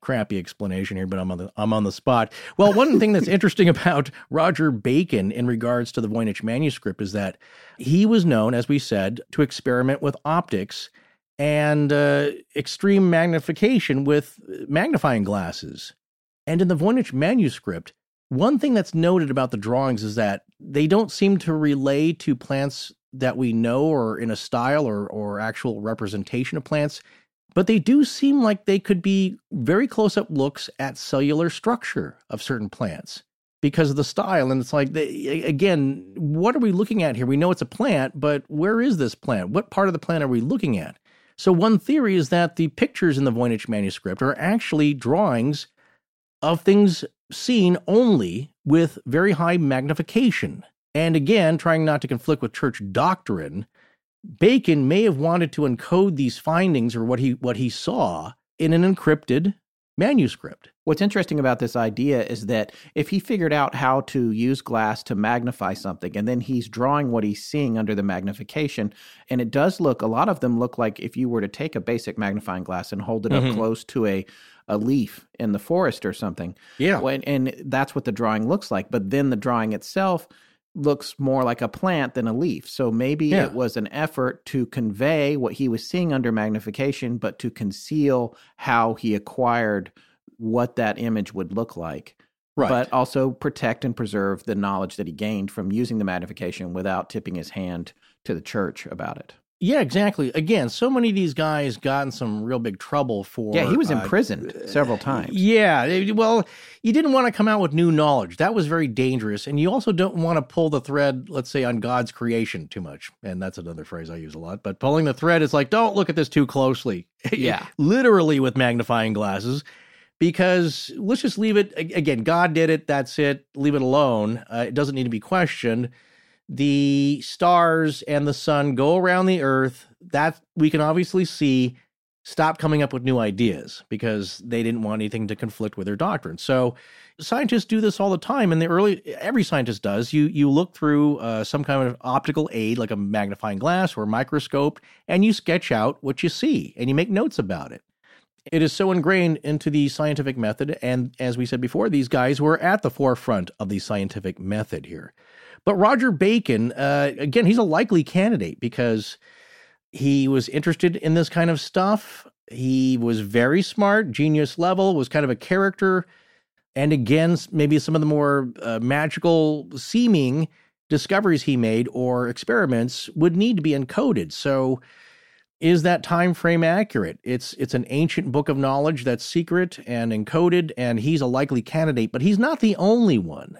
Crappy explanation here, but I'm on the I'm on the spot. Well, one thing that's interesting about Roger Bacon in regards to the Voynich manuscript is that he was known, as we said, to experiment with optics and uh, extreme magnification with magnifying glasses. And in the Voynich manuscript, one thing that's noted about the drawings is that they don't seem to relay to plants that we know or in a style or, or actual representation of plants, but they do seem like they could be very close up looks at cellular structure of certain plants because of the style. And it's like, they, again, what are we looking at here? We know it's a plant, but where is this plant? What part of the plant are we looking at? So, one theory is that the pictures in the Voynich manuscript are actually drawings of things seen only with very high magnification. And again, trying not to conflict with church doctrine, Bacon may have wanted to encode these findings or what he what he saw in an encrypted manuscript.
What's interesting about this idea is that if he figured out how to use glass to magnify something, and then he's drawing what he's seeing under the magnification, and it does look, a lot of them look like if you were to take a basic magnifying glass and hold it up
Mhm.
close to a, a leaf in the forest or something.
Yeah.
When, and that's what the drawing looks like. But then the drawing itself looks more like a plant than a leaf. So maybe
Yeah.
it was an effort to convey what he was seeing under magnification, but to conceal how he acquired what that image would look like.
Right.
But also protect and preserve the knowledge that he gained from using the magnification without tipping his hand to the church about it.
Yeah, exactly. Again, so many of these guys got in some real big trouble for.
Yeah, he was
uh,
imprisoned several times.
Yeah, well, you didn't want to come out with new knowledge. That was very dangerous. And you also don't want to pull the thread, let's say, on God's creation too much. And that's another phrase I use a lot. But pulling the thread is like, don't look at this too closely.
Yeah.
Literally with magnifying glasses. Because let's just leave it. Again, God did it. That's it. Leave it alone. Uh, it doesn't need to be questioned. The stars and the sun go around the earth. That we can obviously see stop coming up with new ideas because they didn't want anything to conflict with their doctrine. So scientists do this all the time and the early every scientist does you you look through uh, some kind of optical aid like a magnifying glass or a microscope and you sketch out what you see and you make notes about it it is so ingrained into the scientific method and as we said before these guys were at the forefront of the scientific method here but roger bacon uh, again he's a likely candidate because he was interested in this kind of stuff. He was very smart, genius level, was kind of a character. And again, maybe some of the more uh, magical seeming discoveries he made or experiments would need to be encoded. So is that time frame accurate? It's it's an ancient book of knowledge that's secret and encoded and he's a likely candidate, but he's not the only one.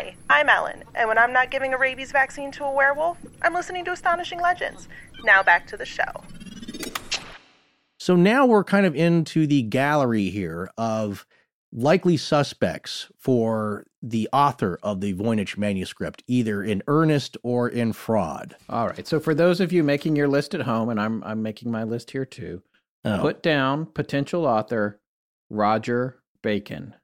Hi, I'm Ellen, and when I'm not giving a rabies vaccine to a werewolf, I'm listening to Astonishing Legends. Now back to the show.
So now we're kind of into the gallery here of likely suspects for the author of the Voynich manuscript, either in earnest or in fraud.
All right. So for those of you making your list at home, and I'm I'm making my list here too,
Oh.
put down potential author Roger Bacon,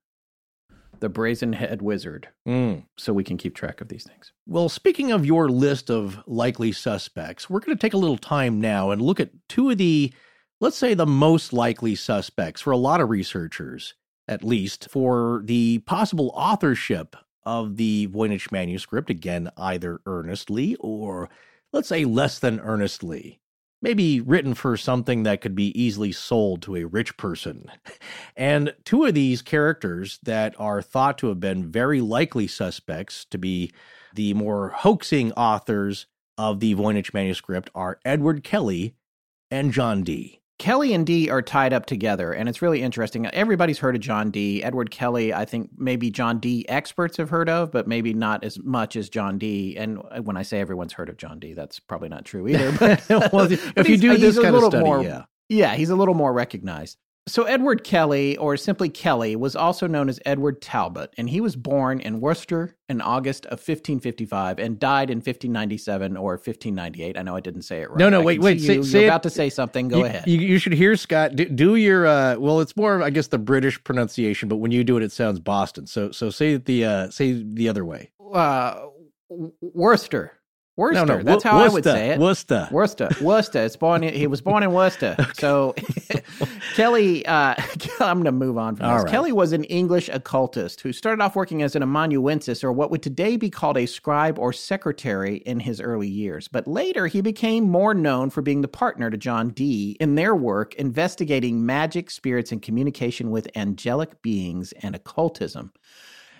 the Brazen Head Wizard,
Mm.
so we can keep track of these things.
Well, speaking of your list of likely suspects, we're going to take a little time now and look at two of the, let's say, the most likely suspects for a lot of researchers, at least, for the possible authorship of the Voynich manuscript, again, either earnestly or, let's say, less than earnestly. Maybe written for something that could be easily sold to a rich person. And two of these characters that are thought to have been very likely suspects to be the more hoaxing authors of the Voynich manuscript are Edward Kelly and John Dee.
Kelly and Dee are tied up together, and it's really interesting. Everybody's heard of John Dee. Edward Kelly, I think maybe John Dee experts have heard of, but maybe not as much as John Dee. And when I say everyone's heard of John Dee, that's probably not true either. But,
Well, if
but
you do this kind of study,
more,
yeah.
yeah, he's a little more recognized. So Edward Kelly, or simply Kelly, was also known as Edward Talbot, and he was born in Worcester in August of 1555 and died in 1597 or 1598. I know I didn't say it right.
No, no,
I
wait, wait, say-
you.
it-
about to say something. Go
you,
ahead.
You, you should hear Scott do, do your uh well it's more I guess the British pronunciation but when you do it it sounds Boston. So so say the uh say the other way.
uh, Worcester. Worcester.
no,
That's
Wo-
how I would say it.
Worcester.
Worcester. Worcester. It's born. In, he was born in Worcester. So Kelly. Uh, I'm going to move on from
All
this.
right.
Kelly was an English occultist who started off working as an amanuensis, or what would today be called a scribe or secretary, in his early years. But later, he became more known for being the partner to John Dee in their work investigating magic, spirits, and communication with angelic beings and occultism.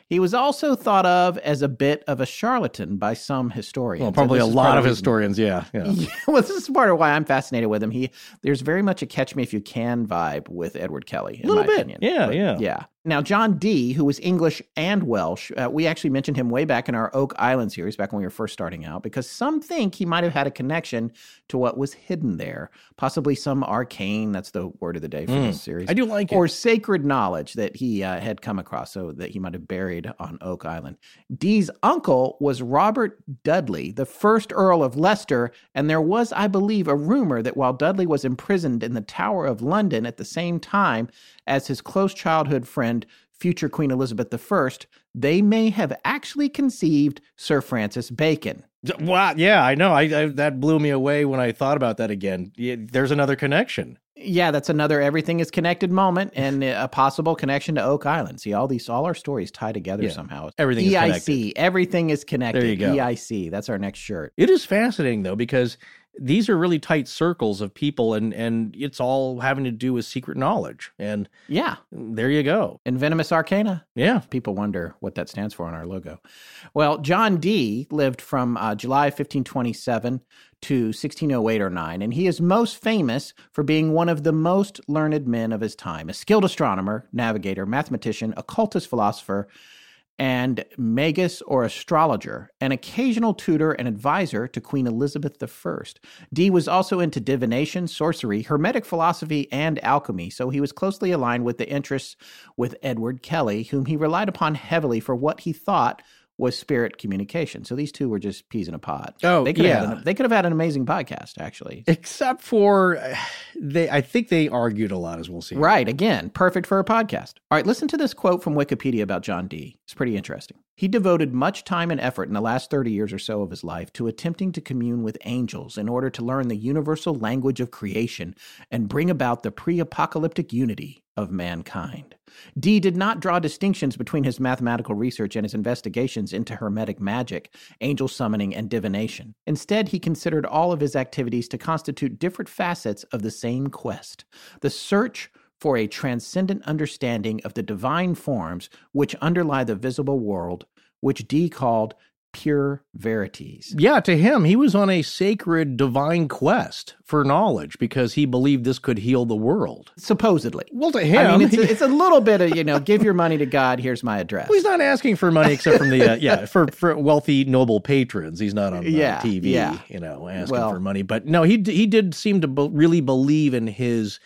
He was also thought of as a bit of a charlatan by some historians.
Well, probably a lot of historians, yeah. yeah.
Yeah, well, this is part of why I'm fascinated with him. He there's very much a catch me if you can vibe with Edward Kelly. In
Little
my
bit.
opinion.
Yeah,
But,
yeah.
yeah. Now, John Dee, who was English and Welsh, uh, we actually mentioned him way back in our Oak Island series, back when we were first starting out, because some think he might have had a connection to what was hidden there. Possibly some arcane, that's the word of the day for
Mm,
this series.
I do like it.
Or sacred knowledge that he uh, had come across, so that he might have buried on Oak Island. Dee's uncle was Robert Dudley, the first Earl of Leicester, and there was, I believe, a rumor that while Dudley was imprisoned in the Tower of London at the same time as his close childhood friend, future Queen Elizabeth I, they may have actually conceived Sir Francis Bacon.
Wow, yeah, I know. I, I that blew me away when I thought about that again. Yeah, there's another connection.
Yeah, that's another everything is connected moment and a possible connection to Oak Island. See, all these, all our stories tie together
Yeah,
somehow.
everything is
EIC,
connected.
everything is connected.
There you go.
EIC, that's our next shirt.
It is fascinating though because these are really tight circles of people, and and it's all having to do with secret knowledge. And
Yeah,
there you go.
and Venomous Arcana.
Yeah,
People wonder what that stands for on our logo. Well, John Dee lived from uh, July 1527 to 1608 or 9, and he is most famous for being one of the most learned men of his time, a skilled astronomer, navigator, mathematician, occultist philosopher, and magus or astrologer, an occasional tutor and advisor to Queen Elizabeth I. Dee was also into divination, sorcery, hermetic philosophy, and alchemy, so he was closely aligned with the interests with Edward Kelly, whom he relied upon heavily for what he thought was spirit communication. So these two were just peas in a pod.
Oh,
they could have
yeah.
an, they could have had an amazing podcast, actually.
except for they. I think they argued a lot, as we'll see.
Right. Again, perfect for a podcast. All right, listen to this quote from Wikipedia about John Dee. It's pretty interesting. He devoted much time and effort in the last 30 years or so of his life to attempting to commune with angels in order to learn the universal language of creation and bring about the pre apocalyptic unity of mankind. Dee did not draw distinctions between his mathematical research and his investigations into Hermetic magic, angel summoning, and divination. Instead, he considered all of his activities to constitute different facets of the same quest the search for a transcendent understanding of the divine forms which underlie the visible world, which Dee called pure verities.
Yeah, to him, he was on a sacred divine quest for knowledge because he believed this could heal the world.
Supposedly.
Well, to him,
I mean, it's a, it's a little bit of, you know, give your money to God, here's my address.
Well, he's not asking for money except from the uh, yeah for for wealthy noble patrons. He's not on uh,
Yeah,
TV,
yeah.
you know, asking
Well-
for money. But no, he he did seem to be- really believe in his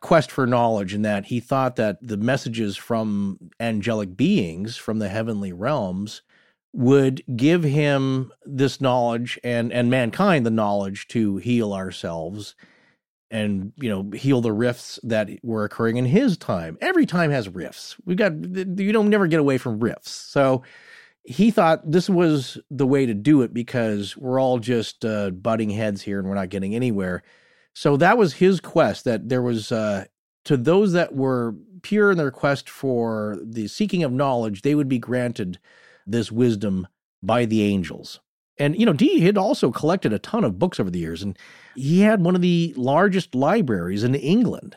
quest for knowledge, and that he thought that the messages from angelic beings from the heavenly realms would give him this knowledge and and mankind the knowledge to heal ourselves and you know heal the rifts that were occurring in his time. Every time has rifts. We've got you don't never get away from rifts. So he thought this was the way to do it because we're all just uh, butting heads here and we're not getting anywhere. So that was his quest that there was uh, to those that were pure in their quest for the seeking of knowledge they would be granted this wisdom by the angels and you know Dee had also collected a ton of books over the years and he had one of the largest libraries in England.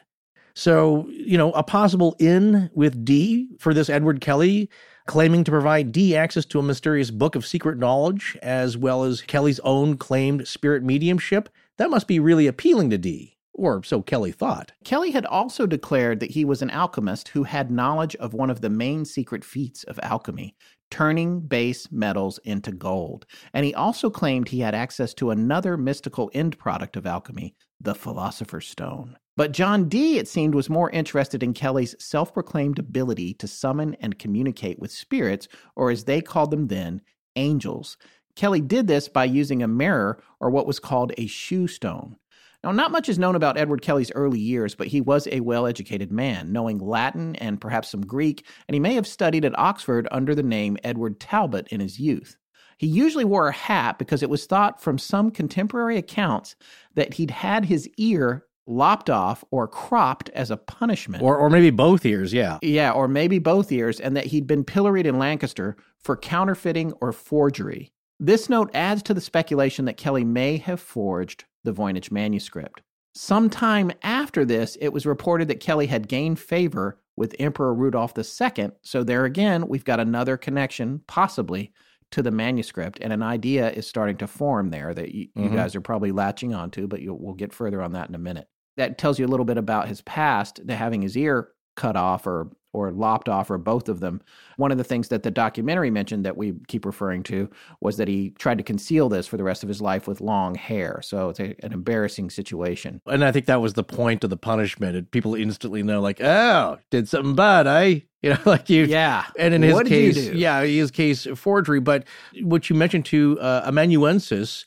So, you know, a possible in with Dee for this Edward Kelly claiming to provide Dee access to a mysterious book of secret knowledge as well as Kelly's own claimed spirit mediumship, that must be really appealing to Dee, or so Kelly thought.
Kelly had also declared that he was an alchemist who had knowledge of one of the main secret feats of alchemy, turning base metals into gold. And he also claimed he had access to another mystical end product of alchemy, the Philosopher's Stone. But John Dee, it seemed, was more interested in Kelly's self proclaimed ability to summon and communicate with spirits, or as they called them then, angels. Kelly did this by using a mirror, or what was called a shew stone. Now, not much is known about Edward Kelly's early years, but he was a well educated man, knowing Latin and perhaps some Greek, and he may have studied at Oxford under the name Edward Talbot in his youth. He usually wore a hat because it was thought from some contemporary accounts that he'd had his ear lopped off or cropped as a punishment.
Or or maybe both ears, yeah.
Yeah, or maybe both ears, and that he'd been pilloried in Lancaster for counterfeiting or forgery. This note adds to the speculation that Kelly may have forged the Voynich manuscript. Sometime after this, it was reported that Kelly had gained favor with Emperor Rudolph II. So, there again, we've got another connection, possibly, to the manuscript, and an idea is starting to form there that you, you
Mhm.
guys are probably latching onto, but you'll, we'll get further on that in a minute. That tells you a little bit about his past, to having his ear cut off or or lopped off or both of them. One of the things that the documentary mentioned that we keep referring to was that he tried to conceal this for the rest of his life with long hair. So it's a, an embarrassing situation.
And I think that was the point of the punishment. People instantly know, like, oh, did something bad, eh? You know, like you.
Yeah.
And in his
What
case, yeah, his case, forgery. But what you mentioned to uh, amanuensis,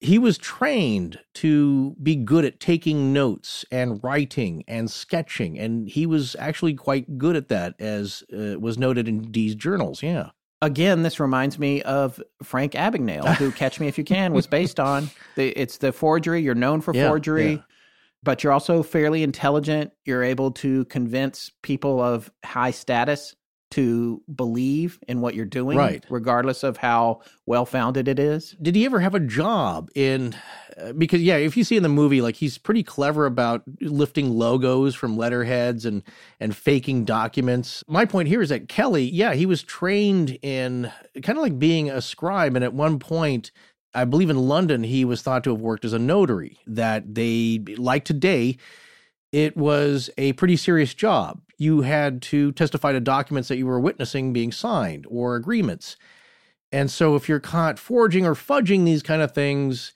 he was trained to be good at taking notes and writing and sketching. And he was actually quite good at that, as uh, was noted in Dee's journals. Yeah.
Again, this reminds me of Frank Abagnale, who Catch Me If You Can was based on. The, it's the forgery. You're known for
Yeah,
forgery,
yeah.
but you're also fairly intelligent. You're able to convince people of high status to believe in what you're doing,
Right.
regardless of how well founded it is.
did he ever have a job in uh, because yeah if you see in the movie like he's pretty clever about lifting logos from letterheads and and faking documents my point here is that kelly yeah he was trained in kind of like being a scribe and at one point i believe in london he was thought to have worked as a notary that they like today it was a pretty serious job you had to testify to documents that you were witnessing being signed or agreements and so if you're caught forging or fudging these kind of things,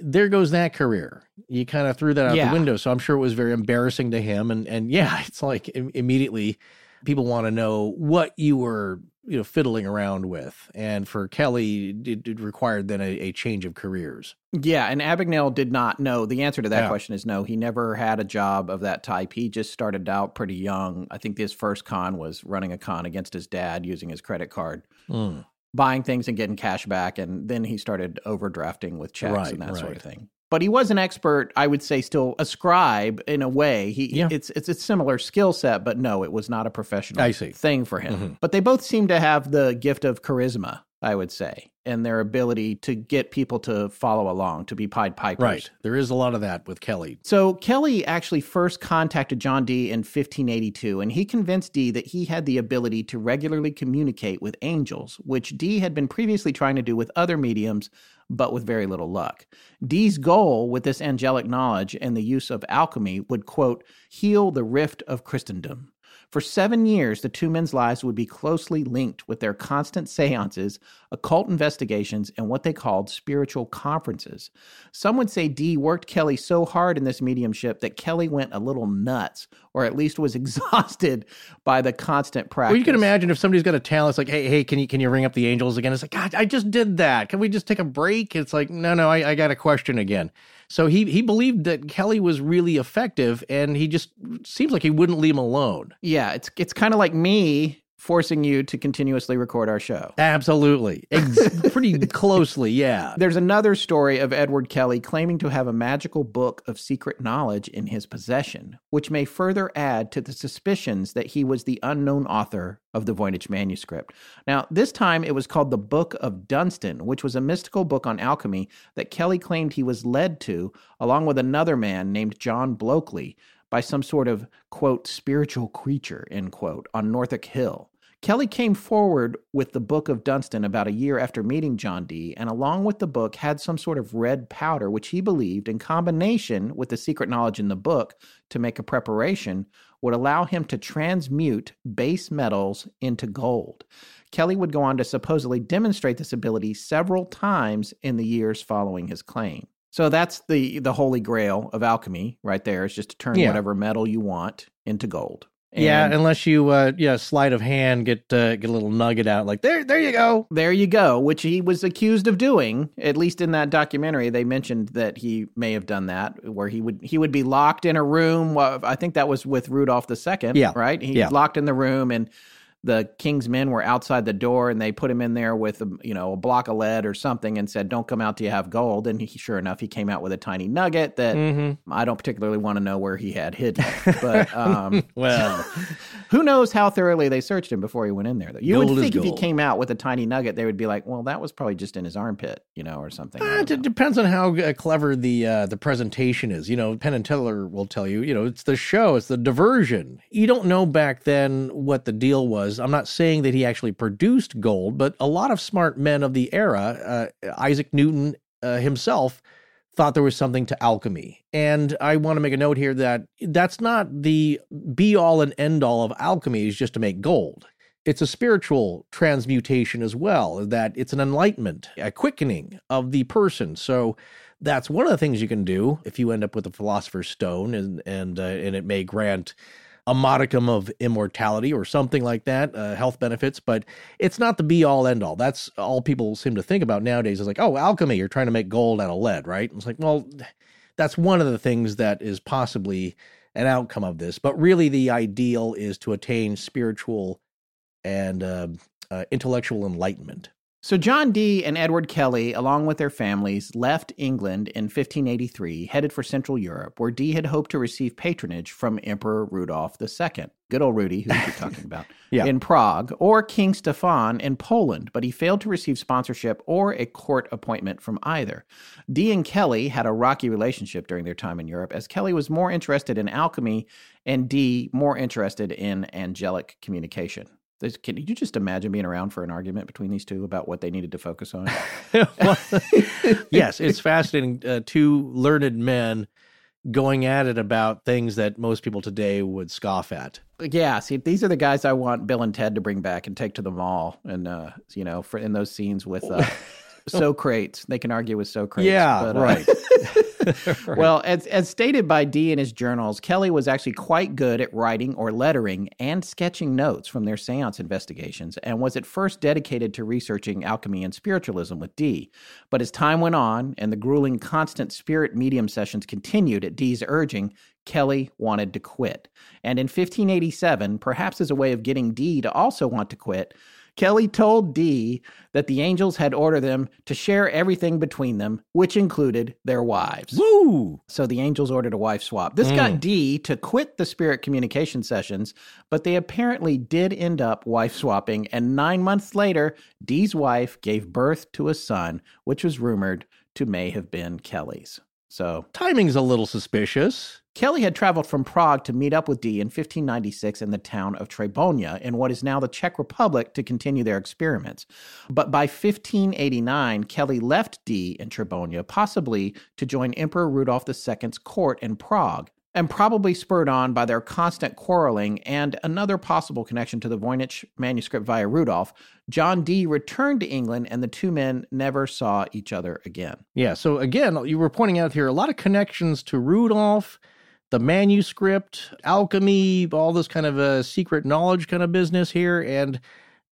there goes that career. You kind of threw that out
Yeah.
the window. So I'm sure it was very embarrassing to him. And and yeah, it's like im- immediately people want to know what you were you know fiddling around with. And for Kelly, it, it required then a, a change of careers.
Yeah, and Abagnale did not know. The answer to that
Yeah.
question is no. He never had a job of that type. He just started out pretty young. I think his first con was running a con against his dad using his credit card,
Mm.
buying things and getting cash back, and then he started overdrafting with checks
Right,
and that sort of thing. But he was an expert, I would say, still a scribe in a way. He
Yeah.
it's it's a similar skill set, but no, it was not a professional
I see.
thing for him.
Mhm.
But they both seem to have the gift of charisma, I would say, and their ability to get people to follow along, to be Pied Pipers.
Right. There is a lot of that with Kelly.
So Kelly actually first contacted John Dee in 1582, and he convinced Dee that he had the ability to regularly communicate with angels, which Dee had been previously trying to do with other mediums, but with very little luck. Dee's goal with this angelic knowledge and the use of alchemy would, quote, heal the rift of Christendom. For seven years, the two men's lives would be closely linked with their constant seances, occult investigations, and what they called spiritual conferences. Some would say Dee worked Kelly so hard in this mediumship that Kelly went a little nuts, or at least was exhausted by the constant practice.
Well, you can imagine if somebody's got a talent, it's like, hey, hey, can you can you ring up the angels again? It's like, God, I just did that. Can we just take a break? It's like, no, no, I, I got a question again. So he he believed that Kelly was really effective, and he just seems like he wouldn't leave him alone.
Yeah, it's it's kind of like me forcing you to continuously record our show.
Absolutely, Ex- pretty closely, yeah.
There's another story of Edward Kelly claiming to have a magical book of secret knowledge in his possession, which may further add to the suspicions that he was the unknown author of the Voynich manuscript. Now, this time it was called the Book of Dunstan, which was a mystical book on alchemy that Kelly claimed he was led to, along with another man named John Blockley, by some sort of, quote, spiritual creature, end quote, on Northwick Hill. Kelly came forward with the Book of Dunstan about a year after meeting John Dee, and along with the book had some sort of red powder, which he believed, in combination with the secret knowledge in the book to make a preparation, would allow him to transmute base metals into gold. Kelly would go on to supposedly demonstrate this ability several times in the years following his claim. So that's the the holy grail of alchemy right there is just to turn
Yeah.
whatever metal you want into gold.
yeah, unless you, uh, yeah, sleight of hand, get uh, get a little nugget out, like there, there you go.
There you go, which he was accused of doing. At least in that documentary, they mentioned that he may have done that, where he would he would be locked in a room. I think that was with Rudolph II.
Yeah.
right. He's
Yeah.
locked in the room, and the king's men were outside the door, and they put him in there with um, you know a block of lead or something, and said, "Don't come out till you have gold." And he, sure enough, he came out with a tiny nugget that
Mm-hmm.
I don't particularly want to know where he had hidden, but um,
Well,
who knows how thoroughly they searched him before he went in there? Though you
Gold
would think if he came out with a tiny nugget, they would be like, "Well, that was probably just in his armpit, you know, or something."
Uh, it
know.
depends on how uh, clever the uh, the presentation is. You know, Penn and Teller will tell you. You know, it's the show, it's the diversion. You don't know back then what the deal was. I'm not saying that he actually produced gold, but a lot of smart men of the era, uh, Isaac Newton uh, himself, thought there was something to alchemy. And I want to make a note here that that's not the be all and end all of alchemy is just to make gold. It's a spiritual transmutation as well, that it's an enlightenment, a quickening of the person. So that's one of the things you can do if you end up with a philosopher's stone and and uh, and it may grant a modicum of immortality or something like that, uh, health benefits, but it's not the be all end all. That's all people seem to think about nowadays is like, oh, alchemy, you're trying to make gold out of lead, right? It's like, well, that's one of the things that is possibly an outcome of this, but really the ideal is to attain spiritual and uh, uh, intellectual enlightenment.
So, John Dee and Edward Kelly, along with their families, left England in 1583, headed for Central Europe, where Dee had hoped to receive patronage from Emperor Rudolph II, good old Rudy, who we're talking about,
Yeah.
in Prague, or King Stefan in Poland, but he failed to receive sponsorship or a court appointment from either. Dee and Kelly had a rocky relationship during their time in Europe, as Kelly was more interested in alchemy and Dee more interested in angelic communication. Can you just imagine being around for an argument between these two about what they needed to focus on?
Well, yes, it's fascinating. Uh, two learned men going at it about things that most people today would scoff at.
yeah, see, these are the guys I want Bill and Ted to bring back and take to the mall, and uh, you know, for in those scenes with uh, Socrates, they can argue with Socrates.
Yeah,
but, uh,
right.
Well, as, as stated by Dee in his journals, Kelly was actually quite good at writing or lettering and sketching notes from their seance investigations and was at first dedicated to researching alchemy and spiritualism with Dee. But as time went on and the grueling constant spirit medium sessions continued at Dee's urging, Kelly wanted to quit. And in 1587, perhaps as a way of getting Dee to also want to quit, Kelly told Dee that the angels had ordered them to share everything between them, which included their wives.
Woo!
So the angels ordered a wife swap. This got mm. Dee to quit the spirit communication sessions, but they apparently did end up wife swapping. And nine months later, Dee's wife gave birth to a son, which was rumored to may have been Kelly's. So
Timing's a little suspicious.
Kelly had traveled from Prague to meet up with Dee in 1596 in the town of Trebonia in what is now the Czech Republic to continue their experiments. But by 1589, Kelly left Dee in Trebonia, possibly to join Emperor Rudolph II's court in Prague. And probably spurred on by their constant quarreling and another possible connection to the Voynich manuscript via Rudolph, John Dee returned to England and the two men never saw each other again.
Yeah. So again, you were pointing out here a lot of connections to Rudolph, the manuscript, alchemy, all this kind of a secret knowledge kind of business here, and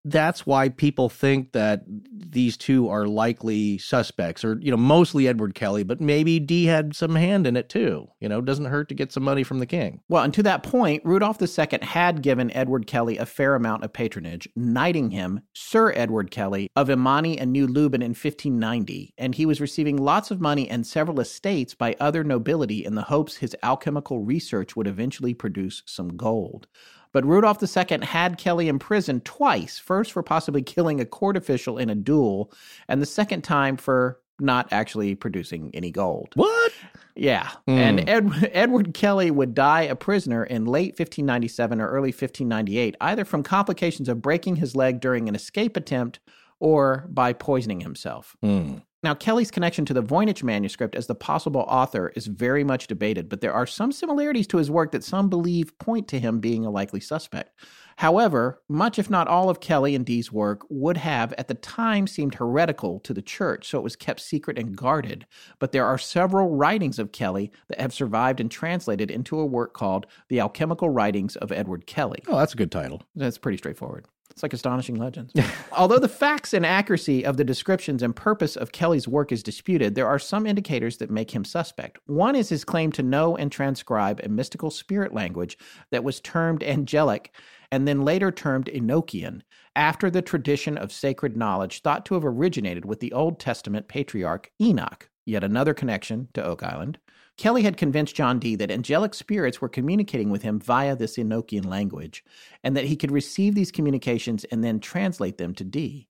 that's why people think that these two are likely suspects, or you know, mostly Edward Kelly, but maybe Dee had some hand in it too. You know, doesn't hurt to get some money from the king.
Well, and to that point, Rudolph II had given Edward Kelly a fair amount of patronage, knighting him Sir Edward Kelly of Imany and New Leuben in 1590, and he was receiving lots of money and several estates by other nobility in the hopes his alchemical research would eventually produce some gold. But Rudolph II had Kelly imprisoned twice, first for possibly killing a court official in a duel, and the second time for not actually producing any gold.
What?
Yeah.
Hmm.
And Ed, Edward Kelly would die a prisoner in late 1597 or early 1598, either from complications of breaking his leg during an escape attempt or by poisoning himself.
Hmm.
Now, Kelly's connection to the Voynich manuscript as the possible author is very much debated, but there are some similarities to his work that some believe point to him being a likely suspect. However, much if not all of Kelly and Dee's work would have at the time seemed heretical to the church, so it was kept secret and guarded. But there are several writings of Kelly that have survived and translated into a work called The Alchemical Writings of Edward Kelly.
Oh, that's a good title.
That's pretty straightforward. It's like astonishing legends. Although the facts and accuracy of the descriptions and purpose of Kelly's work is disputed, there are some indicators that make him suspect. One is his claim to know and transcribe a mystical spirit language that was termed angelic and then later termed Enochian, after the tradition of sacred knowledge thought to have originated with the Old Testament patriarch Enoch. Yet another connection to Oak Island. Kelly had convinced John Dee that angelic spirits were communicating with him via this Enochian language, and that he could receive these communications and then translate them to Dee.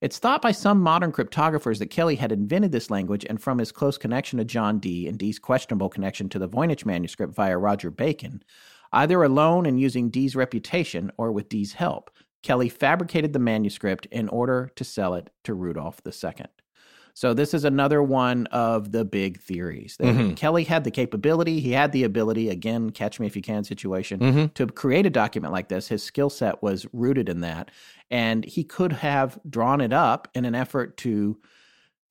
It's thought by some modern cryptographers that Kelly had invented this language, and from his close connection to John Dee and Dee's questionable connection to the Voynich manuscript via Roger Bacon, either alone and using Dee's reputation or with Dee's help, Kelly fabricated the manuscript in order to sell it to Rudolph II. So this is another one of the big theories. That
Mhm.
Kelly had the capability, he had the ability, again, catch me if you can situation,
Mhm.
to create a document like this. His skill set was rooted in that. And he could have drawn it up in an effort to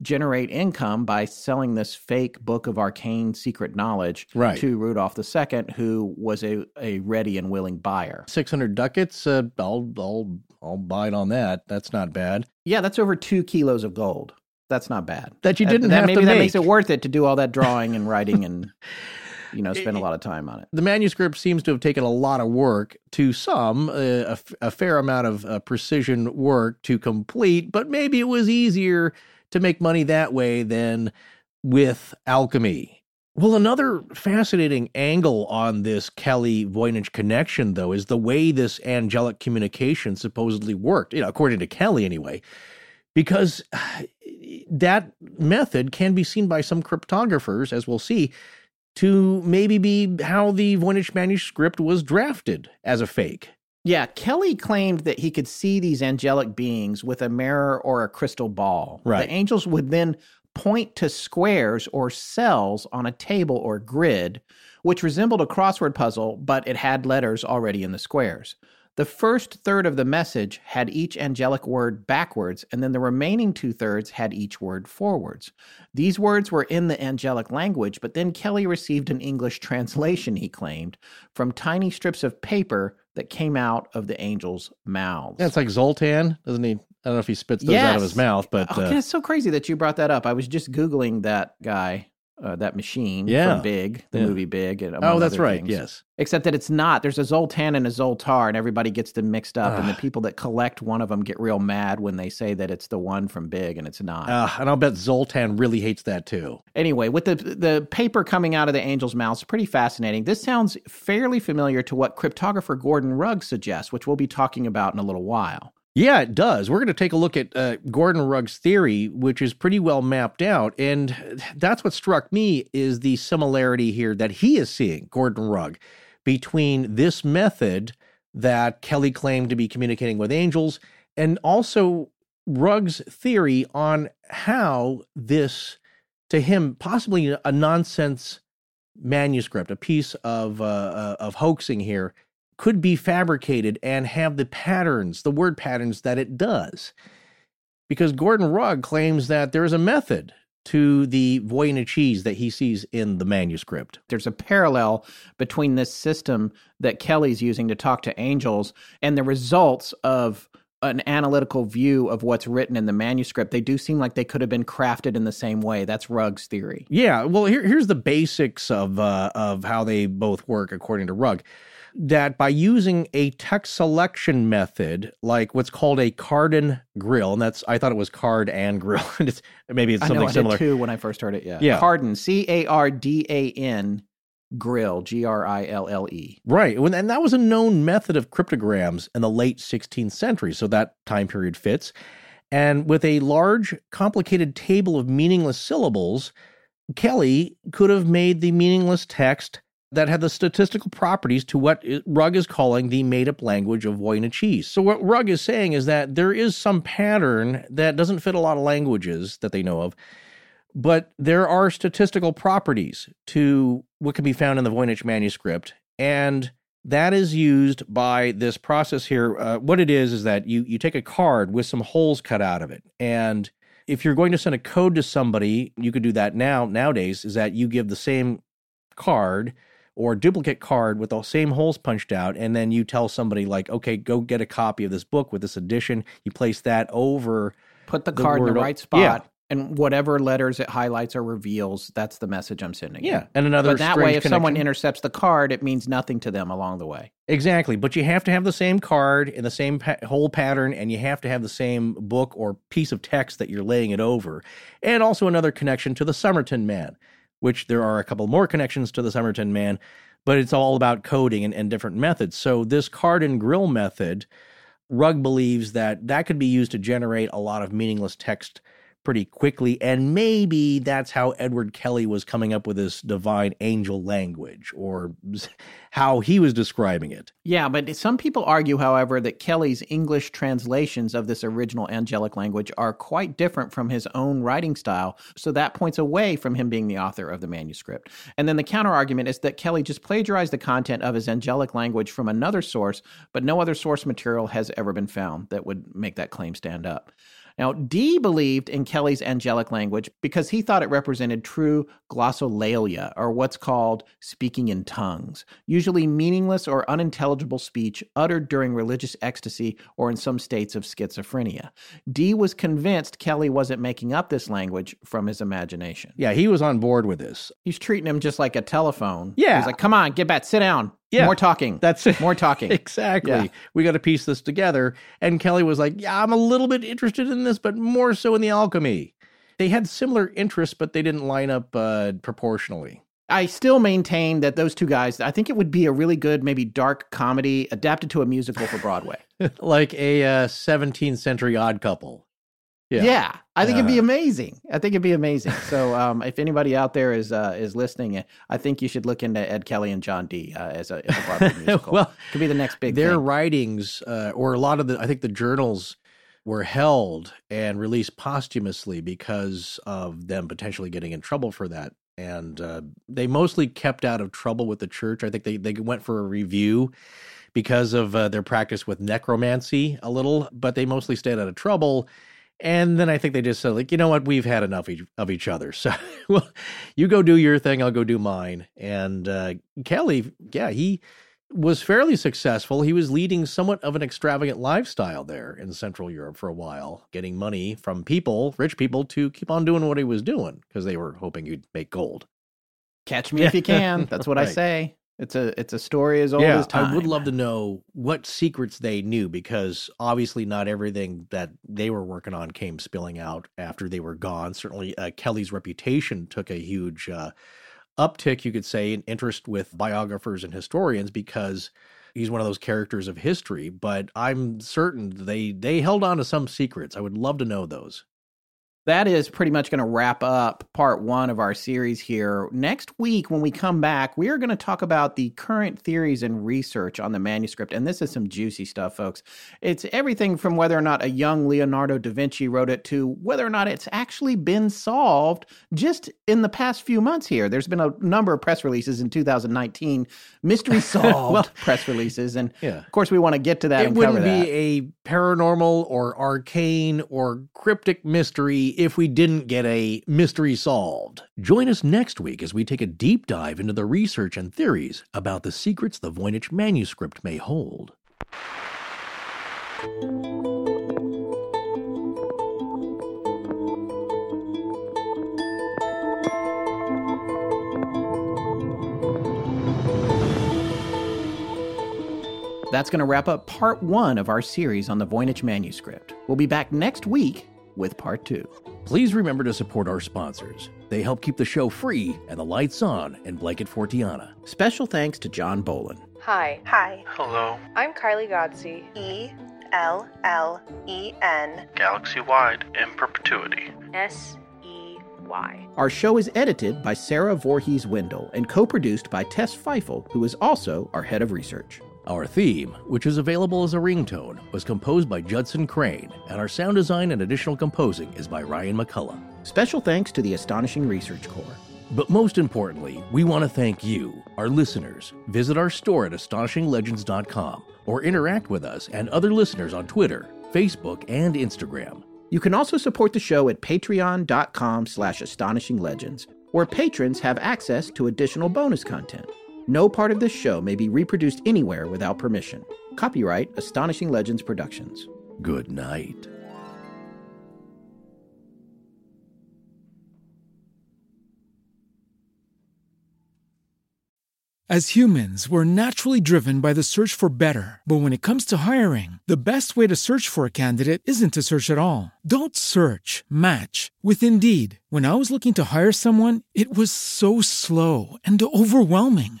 generate income by selling this fake book of arcane secret knowledge
Right.
to Rudolph II, who was a, a ready and willing buyer.
600 ducats, uh, I'll, I'll, I'll bite on that. That's not bad.
Yeah, that's over two kilos of gold. That's not bad.
That you didn't
that,
have
maybe
to
that
make.
makes it worth it to do all that drawing and writing and you know spend a lot of time on it.
the manuscript seems to have taken a lot of work to some, uh, a, a fair amount of uh, precision work to complete, but maybe it was easier to make money that way than with alchemy. Well, another fascinating angle on this Kelly Voynich connection, though, is the way this angelic communication supposedly worked, you know, according to Kelly anyway, because that method can be seen by some cryptographers, as we'll see, to maybe be how the Voynich manuscript was drafted as a fake.
Yeah, Kelly claimed that he could see these angelic beings with a mirror or a crystal ball.
Right.
The angels would then point to squares or cells on a table or grid, which resembled a crossword puzzle, but it had letters already in the squares. The first third of the message had each angelic word backwards, and then the remaining two thirds had each word forwards. These words were in the angelic language, but then Kelly received an English translation, he claimed, from tiny strips of paper that came out of the angels' mouths.
Yeah, it's like Zoltan, doesn't he? I don't know if he spits those out of his mouth, but
Oh,
uh,
it's so crazy that you brought that up. I was just Googling that guy, uh, that machine
Yeah.
from Big, the
Yeah.
movie Big. And
oh, that's right.
things.
Yes.
Except that it's not. There's a Zoltan and a Zoltar, and everybody gets them mixed up. and the people that collect one of them get real mad when they say that it's the one from Big, and it's not.
Uh, and I'll bet Zoltan really hates that too.
Anyway, with the the paper coming out of the angel's mouth, it's pretty fascinating. This sounds fairly familiar to what cryptographer Gordon Rugg suggests, which we'll be talking about in a little while.
Yeah, it does. We're going to take a look at uh, Gordon Rugg's theory, which is pretty well mapped out, and that's what struck me is the similarity here that he is seeing, Gordon Rugg, between this method that Kelly claimed to be communicating with angels, and also Rugg's theory on how this, to him, possibly a nonsense manuscript, a piece of uh, uh, of hoaxing here, could be fabricated and have the patterns, the word patterns that it does. Because Gordon Rugg claims that there is a method to the Voynichese that he sees in the manuscript.
There's a parallel between this system that Kelly's using to talk to angels and the results of an analytical view of what's written in the manuscript. They do seem like they could have been crafted in the same way. That's Rugg's theory.
Yeah, well, here, here's the basics of uh, of how they both work according to Rugg. That by using a text selection method, like what's called a Cardan grille, and that's I thought it was card and grill. and it's, maybe it's
I
something
know I
similar.
too when I first heard it. Yeah.
Yeah.
Cardan, C A R D A N, grille, G R I L L E.
Right. And that was a known method of cryptograms in the late 16th century. So that time period fits. And with a large, complicated table of meaningless syllables, Kelly could have made the meaningless text that had the statistical properties to what Rugg is calling the made up language of Voynichese. So, what Rugg is saying is that there is some pattern that doesn't fit a lot of languages that they know of, but there are statistical properties to what can be found in the Voynich manuscript. And that is used by this process here. Uh, what it is is that you you take a card with some holes cut out of it, and if you're going to send a code to somebody, you could do that now nowadays. Is that you give the same card or duplicate card with the same holes punched out, and then you tell somebody like, okay, go get a copy of this book with this edition. You place that over.
Put the,
The
card in the right spot.
yeah.
And whatever letters it highlights or reveals, that's the message I'm sending. you.
Yeah, and another
But that way, if someone intercepts the card, it means nothing to them along the way.
Exactly, but you have to have the same card in the same pa- whole pattern, and you have to have the same book or piece of text that you're laying it over, and also another connection to the Somerton Man, which there are a couple more connections to the Somerton Man, but it's all about coding and, and different methods. So this card and grill method, Rugg believes that that could be used to generate a lot of meaningless text pretty quickly. And maybe that's how Edward Kelly was coming up with this divine angel language or how he was describing it.
Yeah, but some people argue, however, that Kelly's English translations of this original angelic language are quite different from his own writing style. So that points away from him being the author of the manuscript. And then the counter argument is that Kelly just plagiarized the content of his angelic language from another source, but no other source material has ever been found that would make that claim stand up. Now, Dee believed in Kelly's angelic language because he thought it represented true glossolalia, or what's called speaking in tongues, usually meaningless or unintelligible speech uttered during religious ecstasy or in some states of schizophrenia. Dee was convinced Kelly wasn't making up this language from his imagination.
Yeah, he was on board with this.
He's treating him just like a telephone.
Yeah.
He's like, come on, get back, sit down.
Yeah.
More talking.
That's it.
More talking.
exactly.
Yeah.
We got to piece this together. And Kelly was like, Yeah, I'm a little bit interested in this, but more so in the alchemy. They had similar interests, but they didn't line up uh, proportionally.
I still maintain that those two guys, I think it would be a really good, maybe dark comedy adapted to a musical for Broadway.
like a uh, 17th century odd couple.
Yeah, I think it'd be
Uh,
amazing. I think it'd be amazing. So, um, if anybody out there is uh, is listening, I think you should look into Ed Kelly and John Dee uh, as a, as a Broadway musical.
Well,
could be the next big
Their
thing.
writings, uh, or a lot of the, I think the journals were held and released posthumously because of them potentially getting in trouble for that. And uh, they mostly kept out of trouble with the church. I think they, they went for a review because of uh, their practice with necromancy a little, but they mostly stayed out of trouble. And then I think they just said, like, you know what, we've had enough of each other. So, well, you go do your thing, I'll go do mine. And uh, Kelly, yeah, he was fairly successful. He was leading somewhat of an extravagant lifestyle there in Central Europe for a while, getting money from people, rich people, to keep on doing what he was doing because they were hoping he'd make gold.
Catch me if you can. That's what I say. It's a it's a story as old
yeah,
as time.
I would love to know what secrets they knew because obviously not everything that they were working on came spilling out after they were gone. Certainly, uh, Kelly's reputation took a huge uh, uptick, you could say, in interest with biographers and historians because he's one of those characters of history. But I'm certain they they held on to some secrets. I would love to know those.
That is pretty much going to wrap up part one of our series here. Next week, when we come back, we are going to talk about the current theories and research on the manuscript. And this is some juicy stuff, folks. It's everything from whether or not a young Leonardo da Vinci wrote it to whether or not it's actually been solved just in the past few months here. There's been a number of press releases in 2019, mystery solved
Well,
press releases. And
Yeah.
of course, we want to get to that
it
and
wouldn't
that.
be a paranormal or arcane or cryptic mystery if we didn't get a mystery solved. Join us next week as we take a deep dive into the research and theories about the secrets the Voynich manuscript may hold.
That's going to wrap up part one of our series on the Voynich manuscript. We'll be back next week with part two.
Please remember to support our sponsors. They help keep the show free and the lights on in Blanket Fortiana.
Special thanks to John Bolin.
Hi,
Hi.
Hello,
I'm Kylie Godsey.
E L L E N.
galaxy wide in perpetuity.
S E Y.
Our show is edited by Sarah Voorhees Wendell and co produced by Tess Feifel, who is also our head of research.
Our theme, which is available as a ringtone, was composed by Judson Crane, and our sound design and additional composing is by Ryan McCullough.
Special thanks to the Astonishing Research Corps.
But most importantly, we want to thank you, our listeners. Visit our store at astonishinglegends.com or interact with us and other listeners on Twitter, Facebook, and Instagram.
You can also support the show at patreon.com slash astonishinglegends, where patrons have access to additional bonus content. No part of this show may be reproduced anywhere without permission. Copyright Astonishing Legends Productions.
Good night.
As humans, we're naturally driven by the search for better. But when it comes to hiring, the best way to search for a candidate isn't to search at all. Don't search, match with Indeed. When I was looking to hire someone, it was so slow and overwhelming.